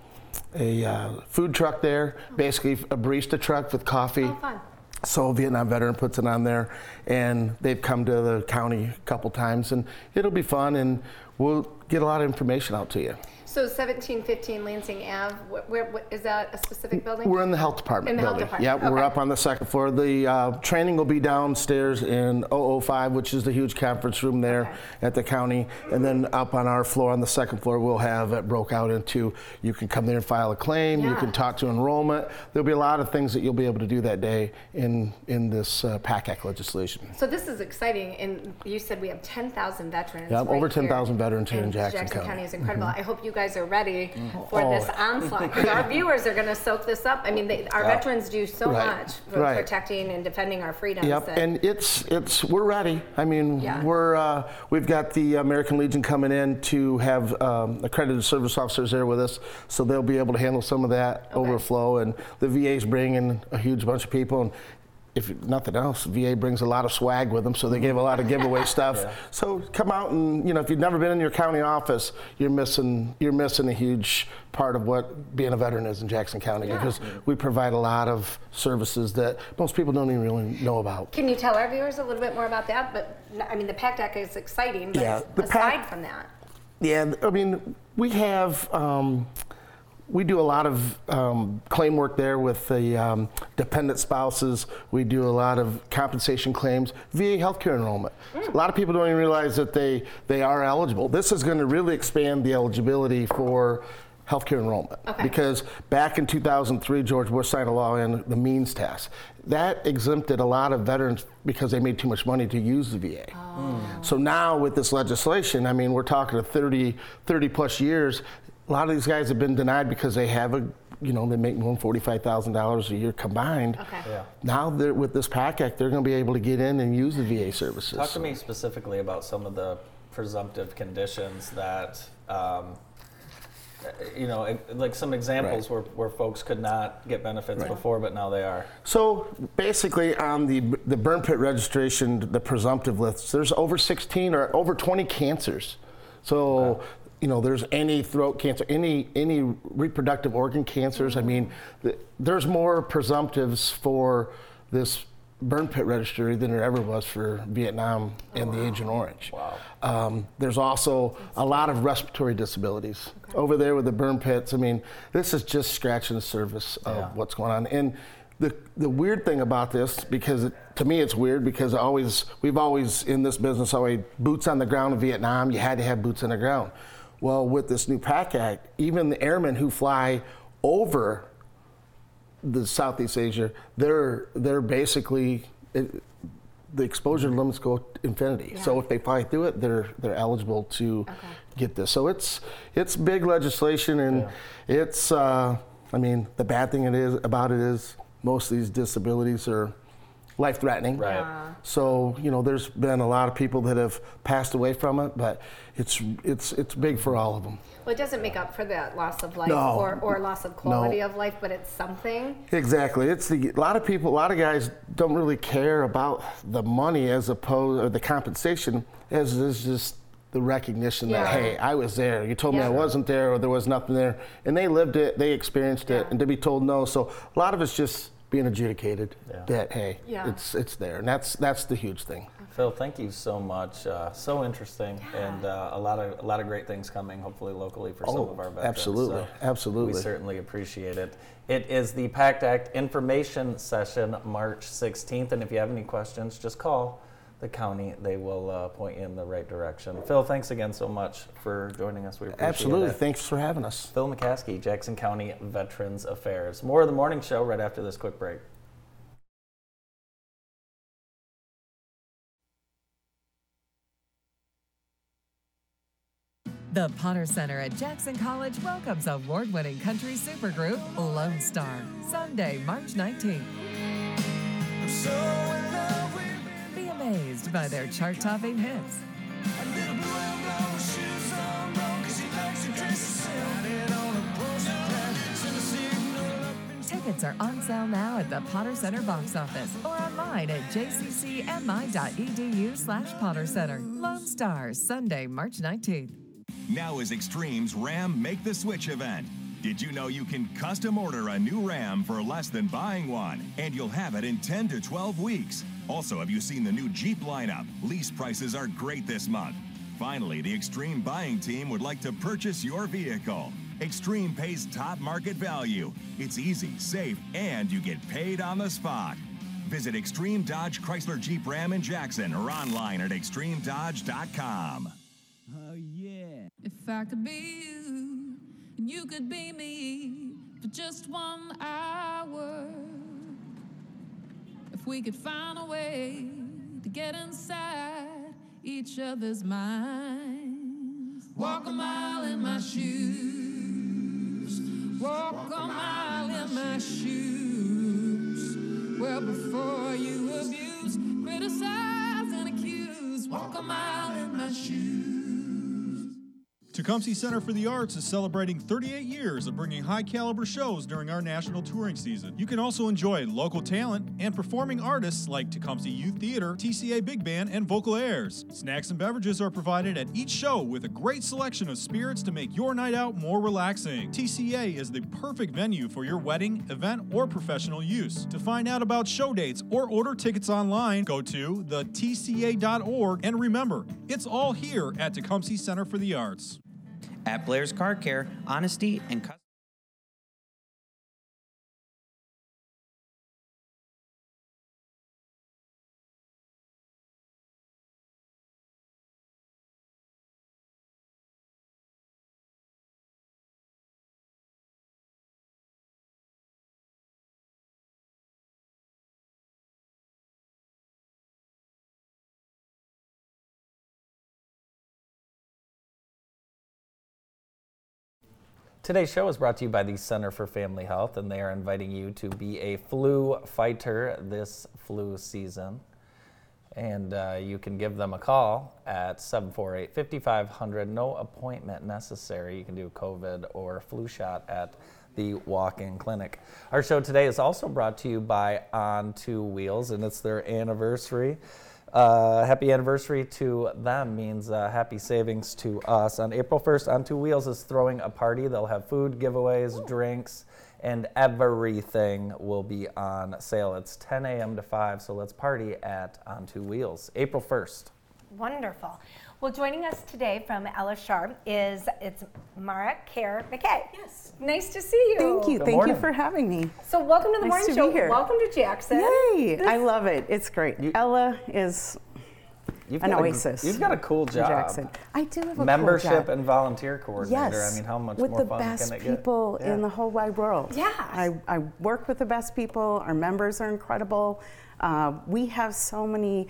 S8: a uh, food truck there, basically a barista truck with coffee.
S2: Oh, fun.
S8: So a Vietnam veteran puts it on there, and they've come to the county a couple times, and it'll be fun, and we'll get a lot of information out to you.
S2: So 1715 Lansing Ave, wh- where, wh- is that a specific building?
S8: We're in the health department
S2: In the health
S8: building.
S2: department,
S8: Yeah, we're
S2: okay.
S8: up on the second floor. The uh, training will be downstairs in 005, which is the huge conference room there at the county. And then up on our floor, on the second floor, we'll have it broke out into you can come there and file a claim, you
S2: Yeah.
S8: can talk to enrollment. There'll be a lot of things that you'll be able to do that day in, in this uh, PACT Act legislation.
S2: So this is exciting, and you said we have 10,000 veterans.
S8: Yeah,
S2: right
S8: over
S2: here.
S8: 10,000 veterans here in
S2: And
S8: Jackson County.
S2: County is incredible. I hope you guys are ready for
S8: Oh.
S2: this onslaught, our viewers are going to soak this up. I mean, they, our
S1: Yeah.
S2: veterans do so
S8: Right.
S2: much for
S8: Right.
S2: protecting and defending our freedoms.
S8: Yep, and it's it's we're ready. I mean,
S2: Yeah.
S8: we're uh, we've got the American Legion coming in to have um, accredited service officers there with us, so they'll be able to handle some of that overflow. And the VA's bringing a huge bunch of people, and if nothing else, VA brings a lot of swag with them, so they gave a lot of giveaway stuff. So come out and you know, if you've never been in your county office, you're missing you're missing a huge part of what being a veteran is in Jackson County because we provide a lot of services that most people don't even really know about.
S2: Can you tell our viewers a little bit more about that? But I mean, the PACT Act is exciting, but
S8: Yeah, the
S2: aside
S8: PAC
S2: from that,
S8: Yeah, I mean, we have, um, we do a lot of um, claim work there with the um, dependent spouses. We do a lot of compensation claims, VA healthcare enrollment. A lot of people don't even realize that they, they are eligible. This is going to really expand the eligibility for healthcare enrollment.
S2: Okay.
S8: Because back in 2003, George Bush signed a law in the means test. That exempted a lot of veterans because they made too much money to use the VA. So now with this legislation, I mean, we're talking of 30, 30 plus years. A lot of these guys have been denied because they have a, you know, they make more than $45,000 a year combined.
S2: Okay.
S1: Yeah.
S8: Now they're, with this PACT Act, they're going to be able to get in and use the VA services.
S1: Talk to me specifically about some of the presumptive conditions that, um, you know, like some examples where, where folks could not get benefits before, but now they are.
S8: So basically, on the the burn pit registration, the presumptive lists, there's over 16 or over 20 cancers. So. You know, there's any throat cancer, any any reproductive organ cancers. I mean, th- there's more presumptives for this burn pit registry than there ever was for Vietnam and the Agent Orange.
S1: Wow.
S8: Um, there's also a lot of respiratory disabilities over there with the burn pits. I mean, this is just scratching the surface of
S1: Yeah.
S8: what's going on. And the the weird thing about this, because it, to me it's weird, because always we've always in this business always boots on the ground in Vietnam. You had to have boots on the ground. Well, with this new PACT Act, even the airmen who fly over the Southeast Asia, they're they're basically it, the exposure limits go infinity. So if they fly through it, they're they're eligible to get this. So it's it's big legislation, and it's uh, I mean the bad thing it is about it is most of these disabilities are life threatening.
S1: Right.
S8: So you know there's been a lot of people that have passed away from it, but it's it's it's big for all of them.
S2: Well, it doesn't make up for that loss of life
S8: No.
S2: or, or loss of quality of life, but it's something.
S8: Exactly. It's the, a lot of people, a lot of guys don't really care about the money as opposed or the compensation as is just the recognition that hey, I was there. You told me I wasn't there or there was nothing there, and they lived it, they experienced it,
S2: Yeah.
S8: and to be told no. So a lot of it's just being adjudicated
S1: Yeah.
S8: that hey,
S2: Yeah.
S8: it's it's there, and that's that's the huge thing.
S1: Phil, thank you so much. Uh, so interesting, and uh, a lot of a lot of great things coming, hopefully locally for some
S8: Oh,
S1: of our veterans.
S8: absolutely,
S1: So
S8: absolutely.
S1: We certainly appreciate it. It is the PACT Act information session, March 16th, and if you have any questions, just call the county. They will uh, point you in the right direction. Phil, thanks again so much for joining us. We appreciate
S8: Absolutely.
S1: it.
S8: Thanks for having us.
S1: Phil McCaskey, Jackson County Veterans Affairs. More of the morning show right after this quick break.
S9: The Potter Center at Jackson College welcomes award winning country supergroup Lonestar, Sunday, March 19th. Amazed by their chart topping hits. Tickets are on sale now at the Potter Center box office or online at jccmi.edu slash Potter Center. Lonestar, Sunday, March 19th.
S10: Now is Extreme's Ram Make the Switch event. Did you know you can custom order a new Ram for less than buying one, and you'll have it in 10 to 12 weeks? Also, have you seen the new Jeep lineup? Lease prices are great this month. Finally, the Extreme buying team would like to purchase your vehicle. Extreme pays top market value. It's easy, safe, and you get paid on the spot. Visit Extreme Dodge Chrysler Jeep Ram in Jackson or online at extremedodge.com. Oh, yeah.
S6: If I could be you, and you could be me for just one hour. If we could find a way to get inside each other's minds. Walk a mile in my shoes. Walk a mile in my shoes. Well, before you abuse, criticize, and accuse. Walk a mile in my shoes.
S11: Tecumseh Center for the Arts is celebrating 38 years of bringing high caliber shows during our national touring season. You can also enjoy local talent and performing artists like Tecumseh Youth Theater, TCA Big Band, and Vocal Airs. Snacks and beverages are provided at each show with a great selection of spirits to make your night out more relaxing. TCA is the perfect venue for your wedding, event, or professional use. To find out about show dates or order tickets online, go to thetca.org and remember, it's all here at Tecumseh Center for the Arts.
S12: At Blair's Car Care, honesty and customer
S1: Today's show is brought to you by the Center for Family Health, and they are inviting you to be a flu fighter this flu season. And uh, you can give them a call at 748 5500. No appointment necessary. You can do a COVID or flu shot at the walk in clinic. Our show today is also brought to you by On Two Wheels, and it's their anniversary. Uh, happy anniversary to them means uh, happy savings to us. On April 1st, On Two Wheels is throwing a party. They'll have food, giveaways, drinks, and everything will be on sale. It's 10 a.m. to 5, so let's party at On Two Wheels. April 1st.
S2: Wonderful. Well, joining us today from Ella Sharp is it's Mara Kerr Mackay. Yes. Nice to see you.
S13: Thank you.
S1: Good
S13: Thank
S1: morning.
S13: you for having me.
S2: So, welcome to the
S13: Nice
S2: morning
S13: to
S2: show.
S13: be here.
S2: Welcome to Jackson.
S13: Yay! I love it. It's great. You, Ella is
S1: You've
S13: an
S1: got a-
S13: oasis.
S1: you've got a cool job.
S13: Jackson. I do have a
S1: Membership
S13: cool job.
S1: and volunteer coordinator.
S13: Yes.
S1: I mean, how much
S13: with
S1: more
S13: the
S1: fun
S13: best
S1: can it get?
S13: people
S1: Yeah.
S13: in the whole wide world.
S2: Yeah.
S13: I, I work with the best people. Our members are incredible. Uh, we have so many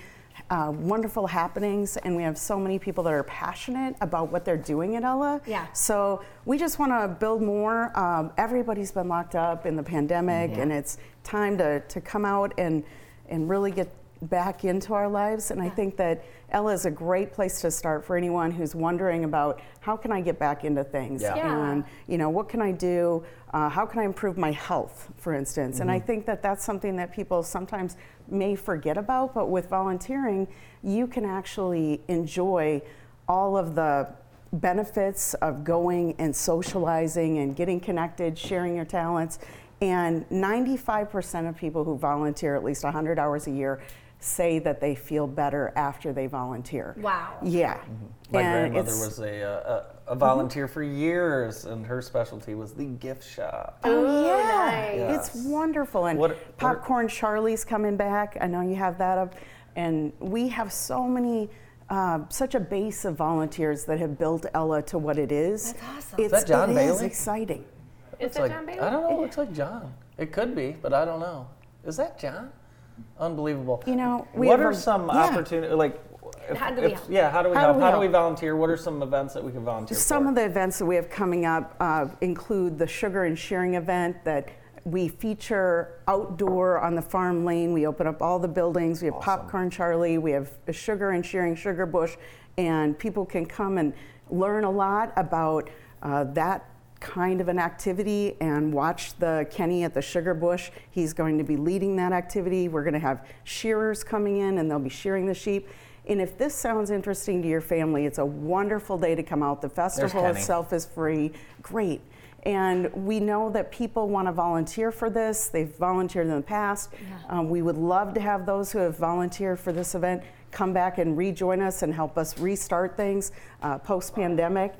S13: uh, wonderful happenings, and we have so many people that are passionate about what they're doing at Ella.
S2: Yeah.
S13: So we just want to build more. Um, everybody's been locked up in the pandemic, and it's time to, to come out and and really get back into our lives. And I think that Ella is a great place to start for anyone who's wondering about how can I get back into things
S1: Yeah.
S2: Yeah.
S13: and you know what can I do? Uh, how can I improve my health, for instance? And I think that that's something that people sometimes may forget about. But with volunteering, you can actually enjoy all of the benefits of going and socializing and getting connected, sharing your talents. And 95% of people who volunteer at least 100 hours a year say that they feel better after they volunteer.
S2: Wow.
S13: Yeah.
S1: My
S13: And
S1: grandmother was a, uh, a, a volunteer for years, and her specialty was the gift shop.
S13: Oh yeah,
S1: nice.
S13: it's wonderful. And
S1: What- what-
S13: popcorn Charlie's coming back. I know you have that up, and we have so many. Uh, such a base of volunteers that have built Ella to what it is.
S2: That's awesome.
S13: It's,
S1: Is that John
S13: it
S1: Bailey?
S13: is exciting.
S2: Is
S1: Looks
S2: that
S1: like,
S2: John Bailey?
S1: I don't know. It looks like John. It could be, but I don't know. Is that John? Unbelievable.
S13: You know, we
S1: what
S13: have
S1: are some
S13: yeah.
S1: opportunities? Like, if,
S2: How do we
S1: if-
S2: help?
S1: yeah, how do we
S13: How do we
S1: how do we volunteer? What are some events that we can volunteer
S13: Some
S1: for?
S13: of the events that we have coming up uh, include the Sugar and Sharing event that we feature outdoor on the farm lane. We open up all the buildings. We have Popcorn Charlie. We have a Sugar and Sharing Sugar Bush, and people can come and learn a lot about uh, that kind of an activity and watch the Kenny at the Sugar Bush. He's going to be leading that activity. We're going to have shearers coming in and they'll be shearing the sheep. And if this sounds interesting to your family, it's a wonderful day to come out. The festival itself is free. Great. And we know that people want to volunteer for this. They've volunteered in the past. Um, we would love to have those who have volunteered for this event come back and rejoin us and help us restart things uh, post pandemic.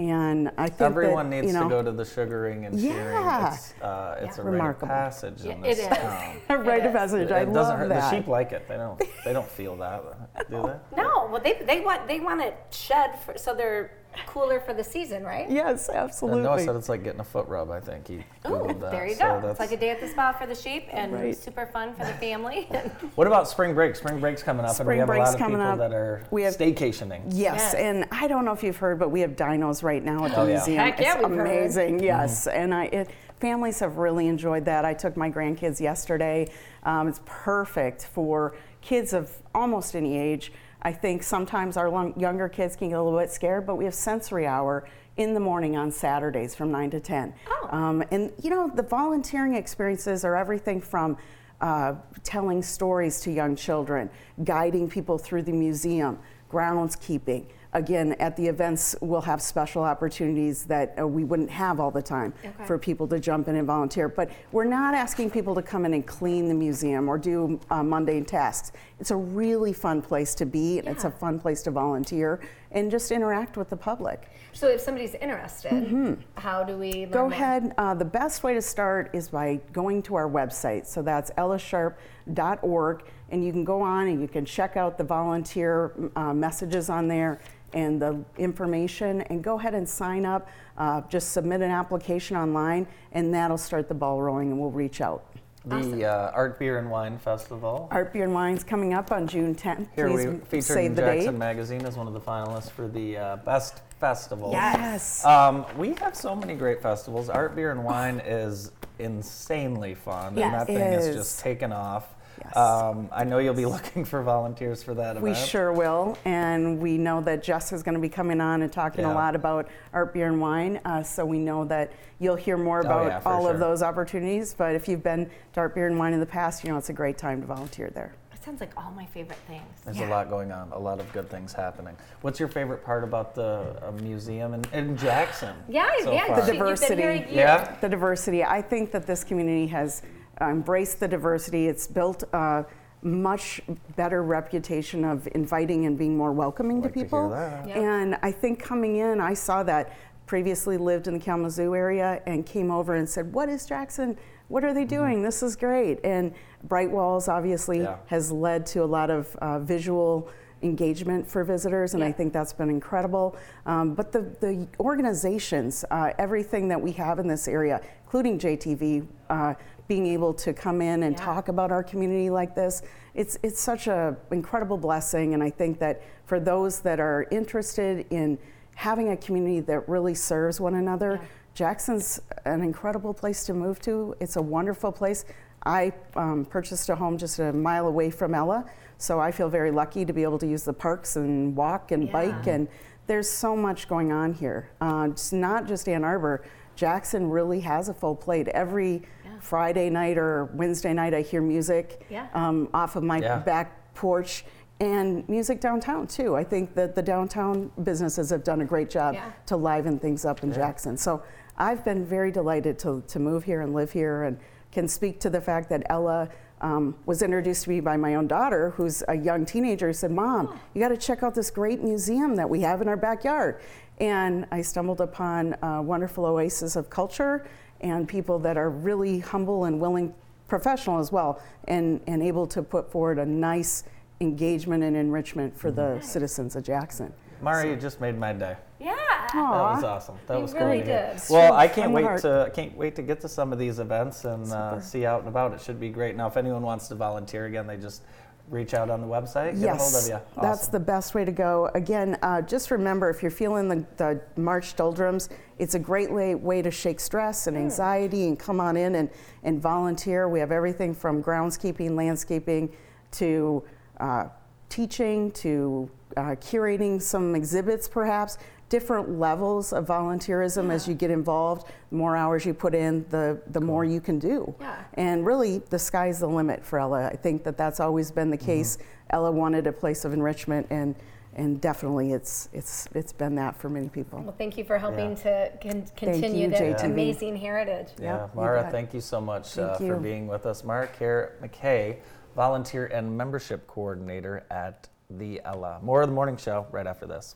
S13: And I think
S1: Everyone
S13: that,
S1: needs
S13: you know,
S1: to go to the sugaring and shearing.
S13: Yeah.
S1: It's, uh, it's
S13: Yeah.
S1: a rite of
S13: Remarkable.
S1: passage in
S2: Yeah,
S1: this
S2: it is.
S1: town.
S13: a rite of passage.
S1: It,
S13: I
S1: it doesn't
S13: love
S1: hurt.
S13: that.
S1: The sheep like it. They don't. They don't feel that, do they?
S2: No, well, they, they want they want it shed for, so they're cooler for the season, right?
S13: Yes,
S1: And
S13: absolutely.
S1: Noah said it's like getting a foot rub. I think he
S2: Ooh,
S1: that.
S2: there you
S1: so
S2: go.
S1: that's-
S2: It's like a day at the spa for the sheep and
S13: Right.
S2: super fun for the family.
S1: What about spring break? Spring break's coming up, and we have a lot of people
S13: up.
S1: that are
S13: We have-
S1: staycationing.
S13: Yes,
S2: Yes.
S13: and I don't know if you've heard, but we have dinos right now at the
S1: Oh, yeah.
S13: museum.
S2: Heck yeah,
S13: it's
S2: we've heard.
S13: amazing. Yes, and I it, families have really enjoyed that. I took my grandkids yesterday. Um, it's perfect for kids of almost any age. I think sometimes our long, younger kids can get a little bit scared, but we have sensory hour in the morning on Saturdays from 9 to 10.
S2: Oh.
S13: Um, and you know, the volunteering experiences are everything from uh, telling stories to young children, guiding people through the museum, groundskeeping. Again, at the events, we'll have special opportunities that uh, we wouldn't have all the time
S2: Okay.
S13: for people to jump in and volunteer. But we're not asking people to come in and clean the museum or do uh, mundane tasks. It's a really fun place to be, and it's a fun place to volunteer. and just interact with the public.
S2: So if somebody's interested, how do we learn
S13: Mm-hmm. Go
S2: more?
S13: ahead. Uh, the best way to start is by going to our website. So that's ellasharp.org, and you can go on and you can check out the volunteer uh, messages on there and the information, and go ahead and sign up. Uh, just submit an application online, and that'll start the ball rolling, and we'll reach out.
S1: The uh, Art Beer and Wine Festival.
S13: Art Beer and Wine's coming up on June 10th.
S1: Here
S13: Please
S1: we featured
S13: save
S1: in
S13: the
S1: Jackson
S13: date.
S1: Magazine as one of the finalists for the uh, best festival.
S13: Yes.
S1: Um, we have so many great festivals. Art Beer and Wine is insanely fun,
S13: Yeah,
S1: and that thing is
S13: is.
S1: just taken off.
S13: Yes.
S1: Um, I know you'll be looking for volunteers for that
S13: We
S1: event.
S13: sure will, and we know that Jess is going to be coming on and talking
S1: Yeah.
S13: a lot about art, beer, and wine. Uh, so we know that you'll hear more
S1: Oh,
S13: about
S1: yeah,
S13: all
S1: sure.
S13: of those opportunities. But if you've been to art, beer, and wine in the past, you know it's a great time to volunteer there.
S2: That sounds like all my favorite things.
S1: There's a lot going on, a lot of good things happening. What's your favorite part about the uh, museum in, in Jackson?
S2: Yeah,
S1: so
S2: yeah,
S1: far?
S13: the diversity.
S2: You've been here a year.
S1: Yeah.
S13: The diversity. I think that this community has embraced the diversity. It's built a much better reputation of inviting and being more welcoming
S1: Like
S13: to
S1: to hear
S13: people.
S1: that.
S2: Yeah.
S13: And I think coming in, I saw that. Previously lived in the Kalamazoo area and came over and said, "What is Jackson? What are they doing? This is great." And Bright Walls obviously
S1: Mm-hmm. Yeah.
S13: has led to a lot of uh, visual engagement for visitors, and I think that's been incredible. Um, but the, the organizations, uh, everything that we have in this area, including JTV, uh, being able to come in and
S2: Yeah.
S13: talk about our community like this, it's, it's such an incredible blessing. And I think that for those that are interested in having a community that really serves one another, Jackson's an incredible place to move to. It's a wonderful place. I um, purchased a home just a mile away from Ella, so I feel very lucky to be able to use the parks and walk and bike. And there's so much going on here. Uh, it's not just Ann Arbor. Jackson really has a full plate. Every Friday night or Wednesday night, I hear music
S2: Yeah.
S13: um, off of my
S1: Yeah.
S13: back porch. And music downtown too. I think that the downtown businesses have done a great job
S2: Yeah.
S13: to liven things up in Jackson. So I've been very delighted to, to move here and live here and can speak to the fact that Ella um, was introduced to me by my own daughter, who's a young teenager, who said, Mom, you got to check out this great museum that we have in our backyard. And I stumbled upon a wonderful oasis of culture and people that are really humble and willing, professional as well, and, and able to put forward a nice engagement and enrichment for the citizens of Jackson.
S1: Mara, you just made my day.
S2: Yeah.
S1: That was awesome. That
S2: You
S1: was
S2: really
S1: cool to
S2: did.
S1: Well, I can't wait
S13: heart.
S1: to can't wait to get to some of these events and uh, see out and about. It should be great. Now, if anyone wants to volunteer again, they just reach out on the website. Get a hold of
S13: Yes,
S1: you.
S13: that's the best way to go. Again, uh, just remember if you're feeling the, the March doldrums, it's a great way, way to shake stress and anxiety and come on in and, and volunteer. We have everything from groundskeeping, landscaping, to uh, teaching, to uh, curating some exhibits perhaps. Different levels of volunteerism as you get involved. The more hours you put in, the, the more you can do.
S2: Yeah.
S13: And really, the sky's the limit for Ella. I think that that's always been the case. Ella wanted a place of enrichment, and and definitely it's it's it's been that for many people.
S2: Well, thank you for helping
S1: Yeah.
S2: to con- continue
S13: you,
S2: the
S13: JTV.
S2: amazing heritage.
S1: Yeah,
S13: Yep,
S1: Mara,
S13: bet.
S1: thank you so much uh,
S13: Thank
S1: for being with us. Mara Kerr Mackay, volunteer and membership coordinator at the Ella. More of the morning show right after this.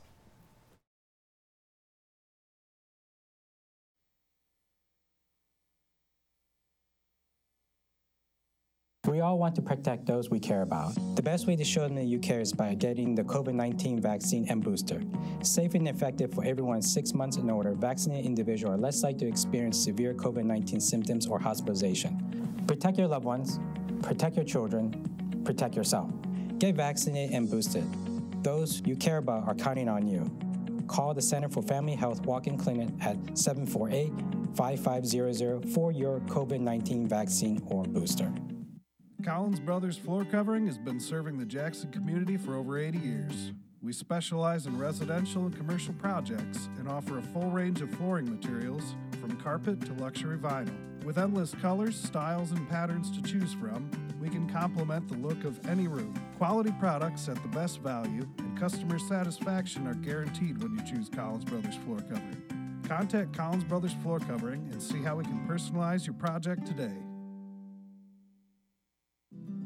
S14: We all want to protect those we care about. The best way to show them that you care is by getting the COVID 19 vaccine and booster. Safe and effective for everyone six months and older, vaccinated individuals are less likely to experience severe COVID 19 symptoms or hospitalization. Protect your loved ones, protect your children, protect yourself. Get vaccinated and boosted. Those you care about are counting on you. Call the Center for Family Health Walk in Clinic at 748 5500 for your COVID 19 vaccine or booster.
S15: Collins Brothers Floor Covering has been serving the Jackson community for over 80 years. We specialize in residential and commercial projects and offer a full range of flooring materials from carpet to luxury vinyl. With endless colors, styles, and patterns to choose from, we can complement the look of any room. Quality products at the best value and customer satisfaction are guaranteed when you choose Collins Brothers Floor Covering. Contact Collins Brothers Floor Covering and see how we can personalize your project today.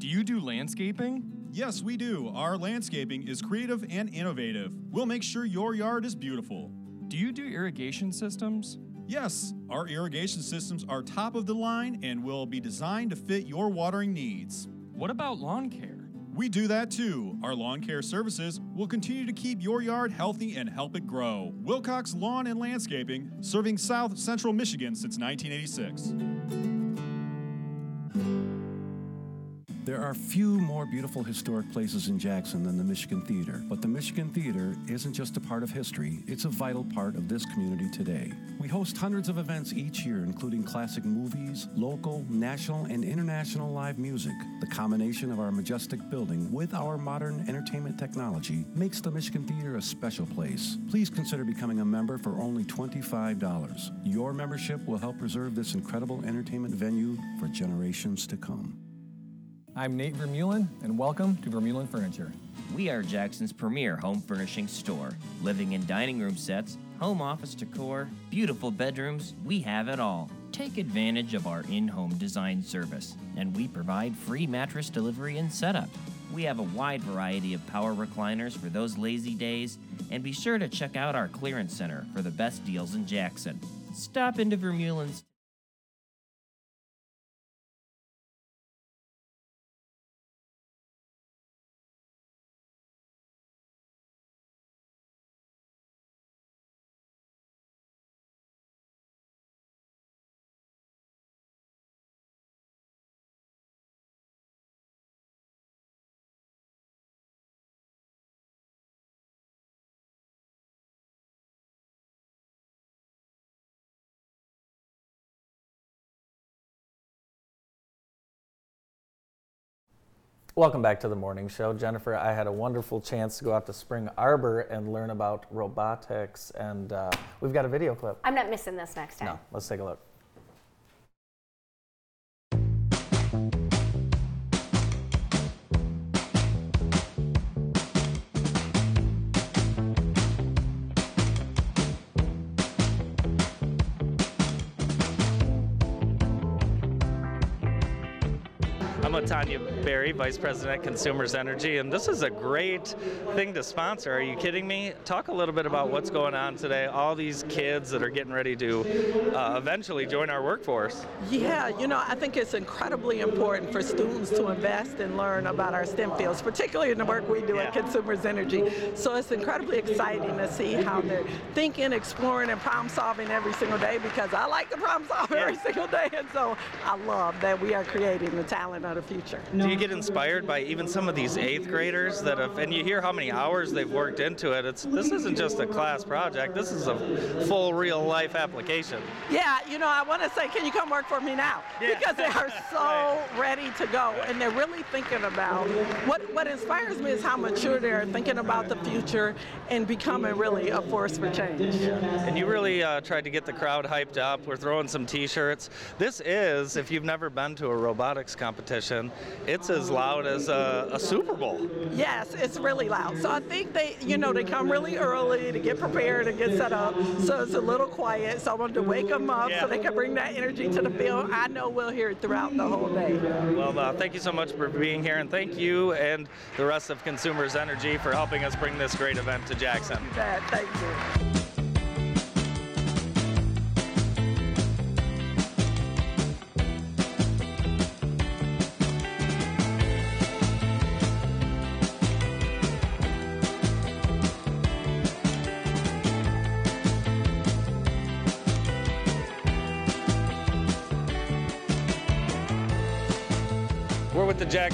S16: Do you do landscaping?
S11: Yes, we do. Our landscaping is creative and innovative. We'll make sure your yard is beautiful.
S17: Do you do irrigation systems?
S11: Yes, our irrigation systems are top of the line and will be designed to fit your watering needs.
S17: What about lawn care?
S11: We do that too. Our lawn care services will continue to keep your yard healthy and help it grow. Wilcox Lawn and Landscaping, serving South Central Michigan since 1986.
S18: There are few more beautiful historic places in Jackson than the Michigan Theater, but the Michigan Theater isn't just a part of history, it's a vital part of this community today. We host hundreds of events each year, including classic movies, local, national, and international live music. The combination of our majestic building with our modern entertainment technology makes the Michigan Theater a special place. Please consider becoming a member for only $25. Your membership will help preserve this incredible entertainment venue for generations to come.
S15: I'm Nate Vermeulen, and welcome to Vermeulen Furniture.
S4: We are Jackson's premier home furnishing store. Living and dining room sets, home office decor, beautiful bedrooms, we have it all. Take advantage of our in home design service, and we provide free mattress delivery and setup. We have a wide variety of power recliners for those lazy days, and be sure to check out our clearance center for the best deals in Jackson. Stop into Vermeulen's
S19: Welcome back to the morning show. Jennifer, I had a wonderful chance to go out to Spring Arbor and learn about robotics, and uh, we've got a video clip.
S2: I'm not missing this next time.
S19: No, let's take a look.
S1: I'm Berry, Vice President Consumers Energy, and this is a great thing to sponsor. Are you kidding me? Talk a little bit about what's going on today. All these kids that are getting ready to uh, eventually join our workforce.
S20: Yeah, you know, I think it's incredibly important for students to invest and learn about our STEM fields, particularly in the work we do at Consumers Energy. So it's incredibly exciting to see how they're thinking, exploring, and problem solving every single day because I like to problem solve every single day. And so I love that we are creating the talent of the future.
S1: Do you get inspired by even some of these eighth graders that have, and you hear how many hours they've worked into it? It's this isn't just a class project. This is a full real life application.
S20: Yeah, you know, I want to say, can you come work for me now? Because they are so ready to go, and they're really thinking about what what inspires me is how mature they are thinking about the future and becoming really a force for change.
S1: And you really uh, tried to get the crowd hyped up. We're throwing some T-shirts. This is, if you've never been to a robotics competition, it's as loud as a, a Super Bowl.
S20: Yes, it's really loud. So I think they, you know, they come really early to get prepared and get set up. So it's a little quiet. So I wanted to wake them up so they can bring that energy to the field. I know we'll hear it throughout the whole day.
S1: Well, uh, thank you so much for being here, and thank you and the rest of Consumers Energy for helping us bring this great event to Jackson.
S20: That, thank you.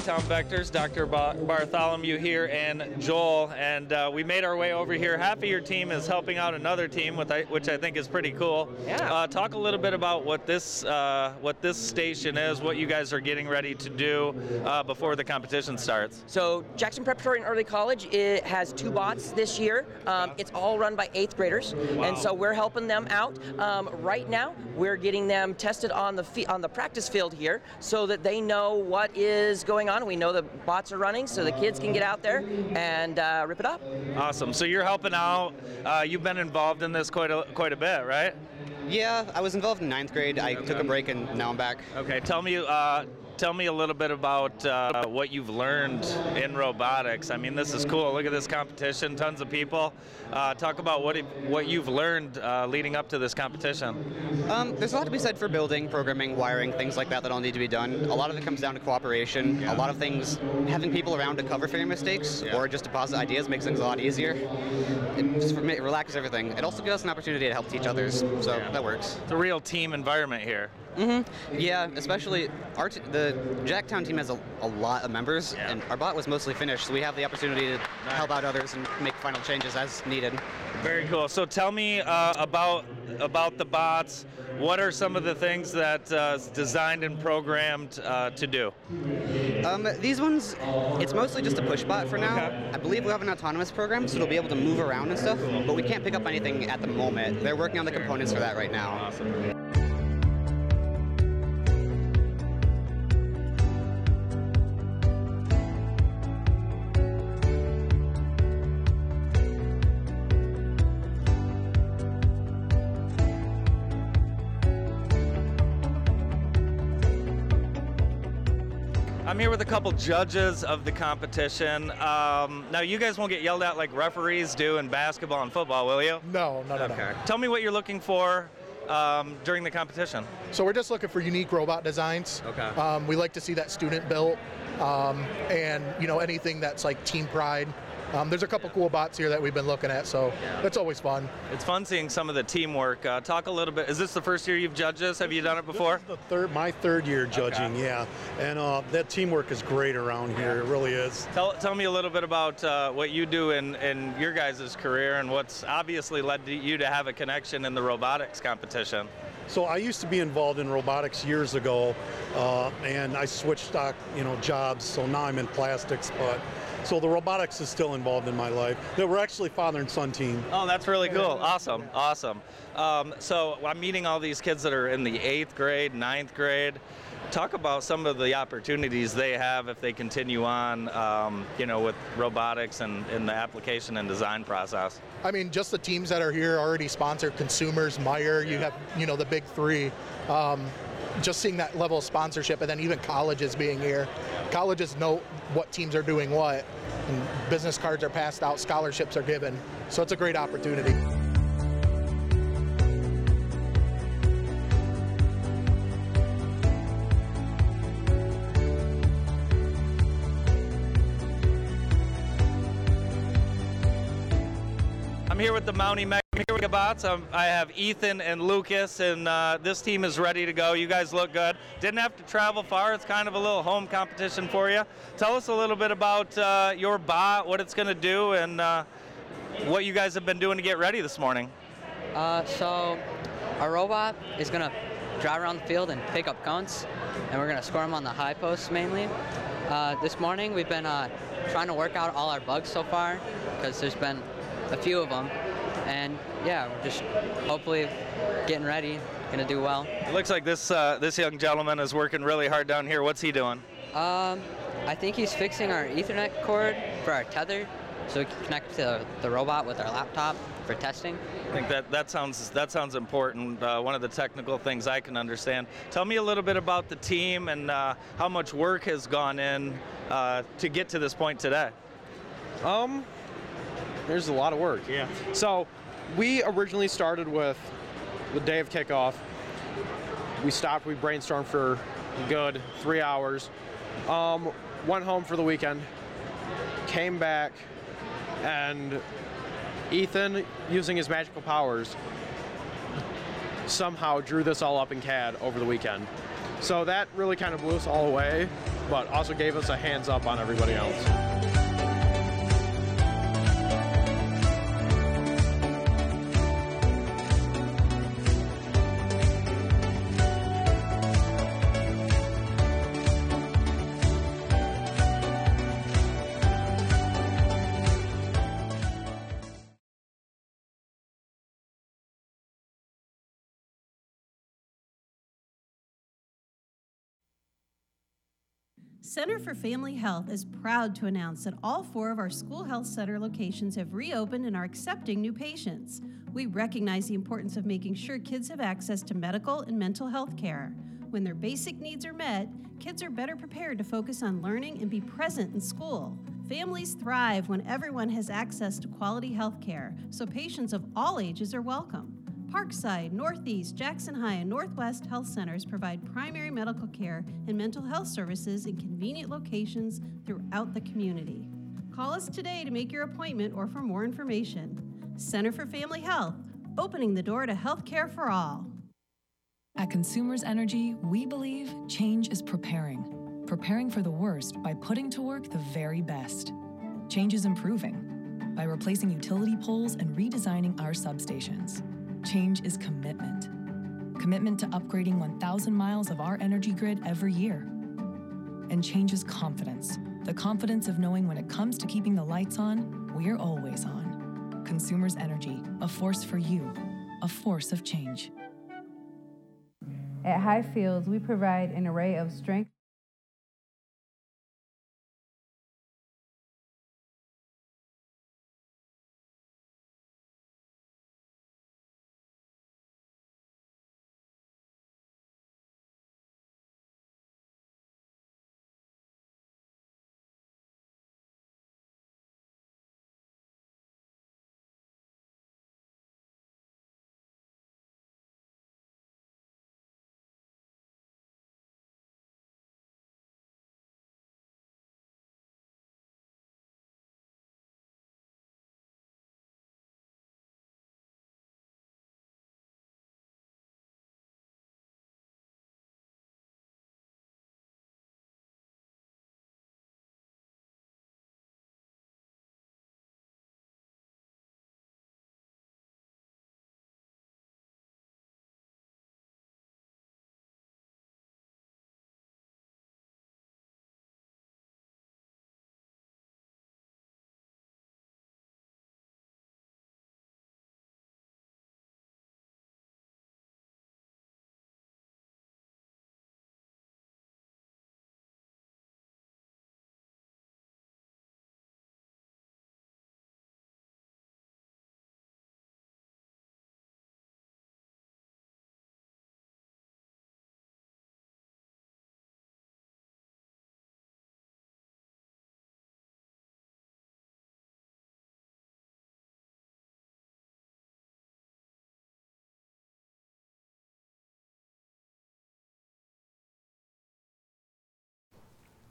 S1: Jacktown Vectors, Dr. Ba- Bartholomew here and Joel, and uh, we made our way over here. Half of your team is helping out another team, with which I think is pretty cool.
S21: Yeah.
S1: Uh, talk a little bit about what this uh, what this station is, what you guys are getting ready to do uh, before the competition starts.
S21: So Jackson Preparatory and Early College it has two bots this year. Um, it's all run by eighth graders, and so we're helping them out. Um, right now, we're getting them tested on the on the practice field here, so that they know what is going on. We know the bots are running, so the kids can get out there and uh, rip it up.
S1: Awesome. So you're helping out. Uh, you've been involved in this quite a quite a bit, right?
S22: Yeah, I was involved in ninth grade. I took a break and now I'm back.
S1: Okay, tell me, uh, tell me a little bit about uh, what you've learned in robotics. I mean, this is cool. Look at this competition, tons of people. Uh, talk about what what you've learned uh, leading up to this competition.
S22: Um, there's a lot to be said for building, programming, wiring, things like that that all need to be done. A lot of it comes down to cooperation. A lot of things, having people around to cover for your mistakes or just deposit ideas makes things a lot easier. It just relaxes everything. It also gives us an opportunity to help teach others, so that works.
S1: It's a real team environment here.
S22: Mm-hmm. Yeah, especially our t- the Jacktown team has a, a lot of members, and our bot was mostly finished, so we have the opportunity to help out others and make final changes as needed.
S1: Very cool. So tell me uh, about about the bots. What are some of the things that uh, designed and programmed uh, to do?
S22: Um, these ones, it's mostly just a push bot for now. I believe we have an autonomous program, so it'll be able to move around and stuff, but we can't pick up anything at the moment. They're working on the components for that right now.
S1: I'm a couple judges of the competition. Um, now, you guys won't get yelled at like referees do in basketball and football, will you?
S23: No, no, no,
S1: okay. Tell me what you're looking for um, during the competition.
S23: So we're just looking for unique robot designs.
S1: Okay.
S23: Um, we like to see that student built, um, and you know anything that's like team pride. Um, there's a couple cool bots here that we've been looking at, so that's always fun.
S1: It's fun seeing some of the teamwork. Uh, talk a little bit. Is this the first year you've judged this? Have you done it before?
S24: the third, my third year judging, yeah, and uh, that teamwork is great around here. It really is.
S1: Tell, tell me a little bit about uh, what you do in, in your guys' career and what's obviously led to you to have a connection in the robotics competition.
S24: So I used to be involved in robotics years ago, uh, and I switched stock, you know, jobs. So now I'm in plastics, but so the robotics is still involved in my life. That we're actually father and son team.
S1: Oh, that's really cool. Awesome, awesome. Um, so I'm meeting all these kids that are in the eighth grade, ninth grade. Talk about some of the opportunities they have if they continue on, um, you know, with robotics and in the application and design process.
S23: I mean, just the teams that are here already sponsor consumers, Meijer. You have, you know, the big three. Um, just seeing that level of sponsorship, and then even colleges being here. Colleges know what teams are doing what, and business cards are passed out, scholarships are given. So it's a great opportunity.
S1: I'm here with the Mountie Mega Bots. Um, I have Ethan and Lucas, and uh, this team is ready to go. You guys look good. Didn't have to travel far. It's kind of a little home competition for you. Tell us a little bit about uh, your bot, what it's going to do, and uh, what you guys have been doing to get ready this morning.
S21: Uh, so, our robot is going to drive around the field and pick up cones, and we're going to score them on the high posts mainly. Uh, this morning, we've been uh, trying to work out all our bugs so far because there's been a few of them, and yeah, we're just hopefully getting ready, gonna do well.
S1: It looks like this uh, this young gentleman is working really hard down here. What's he doing?
S21: Um, I think he's fixing our Ethernet cord for our tether, so we can connect to the robot with our laptop for testing.
S1: I think that that sounds that sounds important. Uh, one of the technical things I can understand. Tell me a little bit about the team and uh, how much work has gone in uh, to get to this point today.
S25: Um, there's a lot of work. Yeah. So, we originally started with the day of kickoff. We stopped. We brainstormed for a good three hours. Um, went home for the weekend. Came back, and Ethan, using his magical powers, somehow drew this all up in CAD over the weekend. So that really kind of blew us all away, but also gave us a hands up on everybody else.
S26: Center for Family Health is proud to announce that all four of our school health center locations have reopened and are accepting new patients. We recognize the importance of making sure kids have access to medical and mental health care. When their basic needs are met, kids are better prepared to focus on learning and be present in school. Families thrive when everyone has access to quality health care, so patients of all ages are welcome. Parkside, Northeast, Jackson High, and Northwest Health Centers provide primary medical care and mental health services in convenient locations throughout the community. Call us today to make your appointment or for more information. Center for Family Health, opening the door to health care for all.
S27: At Consumers Energy, we believe change is preparing. Preparing for the worst by putting to work the very best. Change is improving by replacing utility poles and redesigning our substations. Change is commitment. Commitment to upgrading 1,000 miles of our energy grid every year. And change is confidence. The confidence of knowing when it comes to keeping the lights on, we're always on. Consumers Energy, a force for you, a force of change.
S28: At Highfields, we provide an array of strength.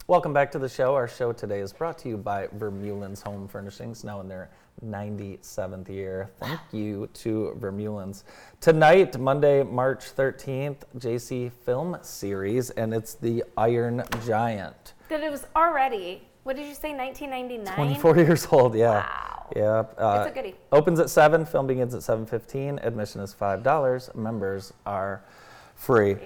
S1: Welcome back to the show. Our show today is brought to you by Vermeulen's Home Furnishings, now in their 97th year. Thank you to Vermeulen's. Tonight, Monday, March 13th, JC Film Series, and it's The Iron Giant.
S2: That it was already, what did you say, 1999?
S1: 24 years old, yeah.
S2: Wow.
S1: Yeah. uh,
S2: It's a goodie.
S1: Opens at 7, film begins at 7.15. Admission is $5. Members are free.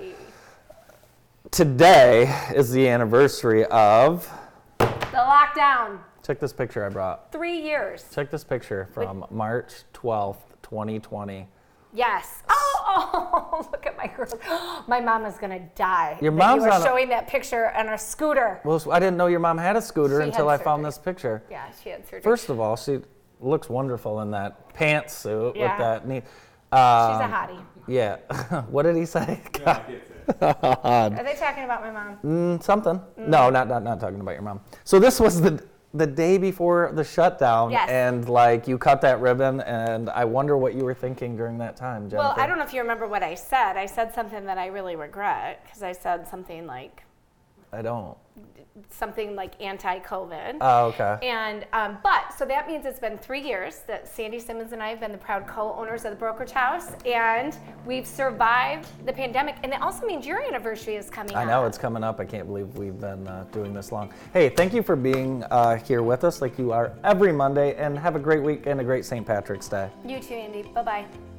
S1: Today is the anniversary of,
S2: The lockdown,
S1: check this picture I brought.
S2: three years.
S1: Check this picture from March 12th, 2020.
S2: Yes. Oh, oh, look at my girls. My mom is gonna die.
S1: Your
S2: that
S1: mom's
S2: you were
S1: on a-
S2: showing that picture on a scooter.
S1: Well, I didn't know your mom had a scooter
S2: She
S1: until I found this picture.
S2: Yeah, she had surgery.
S1: First of all, she looks wonderful in that pantsuit
S2: Yeah.
S1: with that neat.
S2: She's a
S1: um,
S2: hottie.
S1: Yeah. what did he say?
S2: Are they talking about my mom?
S1: Mm, something.
S2: Mm.
S1: No, not, not not talking about your mom. So this was the the day before the shutdown,
S2: Yes.
S1: and like you cut that ribbon, and I wonder what you were thinking during that time, Jennifer.
S2: Well, I don't know if you remember what I said. I said something that I really regret because I said something like
S1: I don't.
S2: Something like anti-COVID.
S1: Oh, okay.
S2: And um, but so that means it's been three years that Sandy Simmons and I have been the proud co-owners of the brokerage house, and we've survived the pandemic. And it also means your anniversary is coming up.
S1: I
S2: up.
S1: know it's coming up. I can't believe we've been uh, doing this long. Hey, thank you for being uh, here with us, like you are every Monday, and have a great week and a great St. Patrick's Day.
S2: You too, Andy. Bye bye.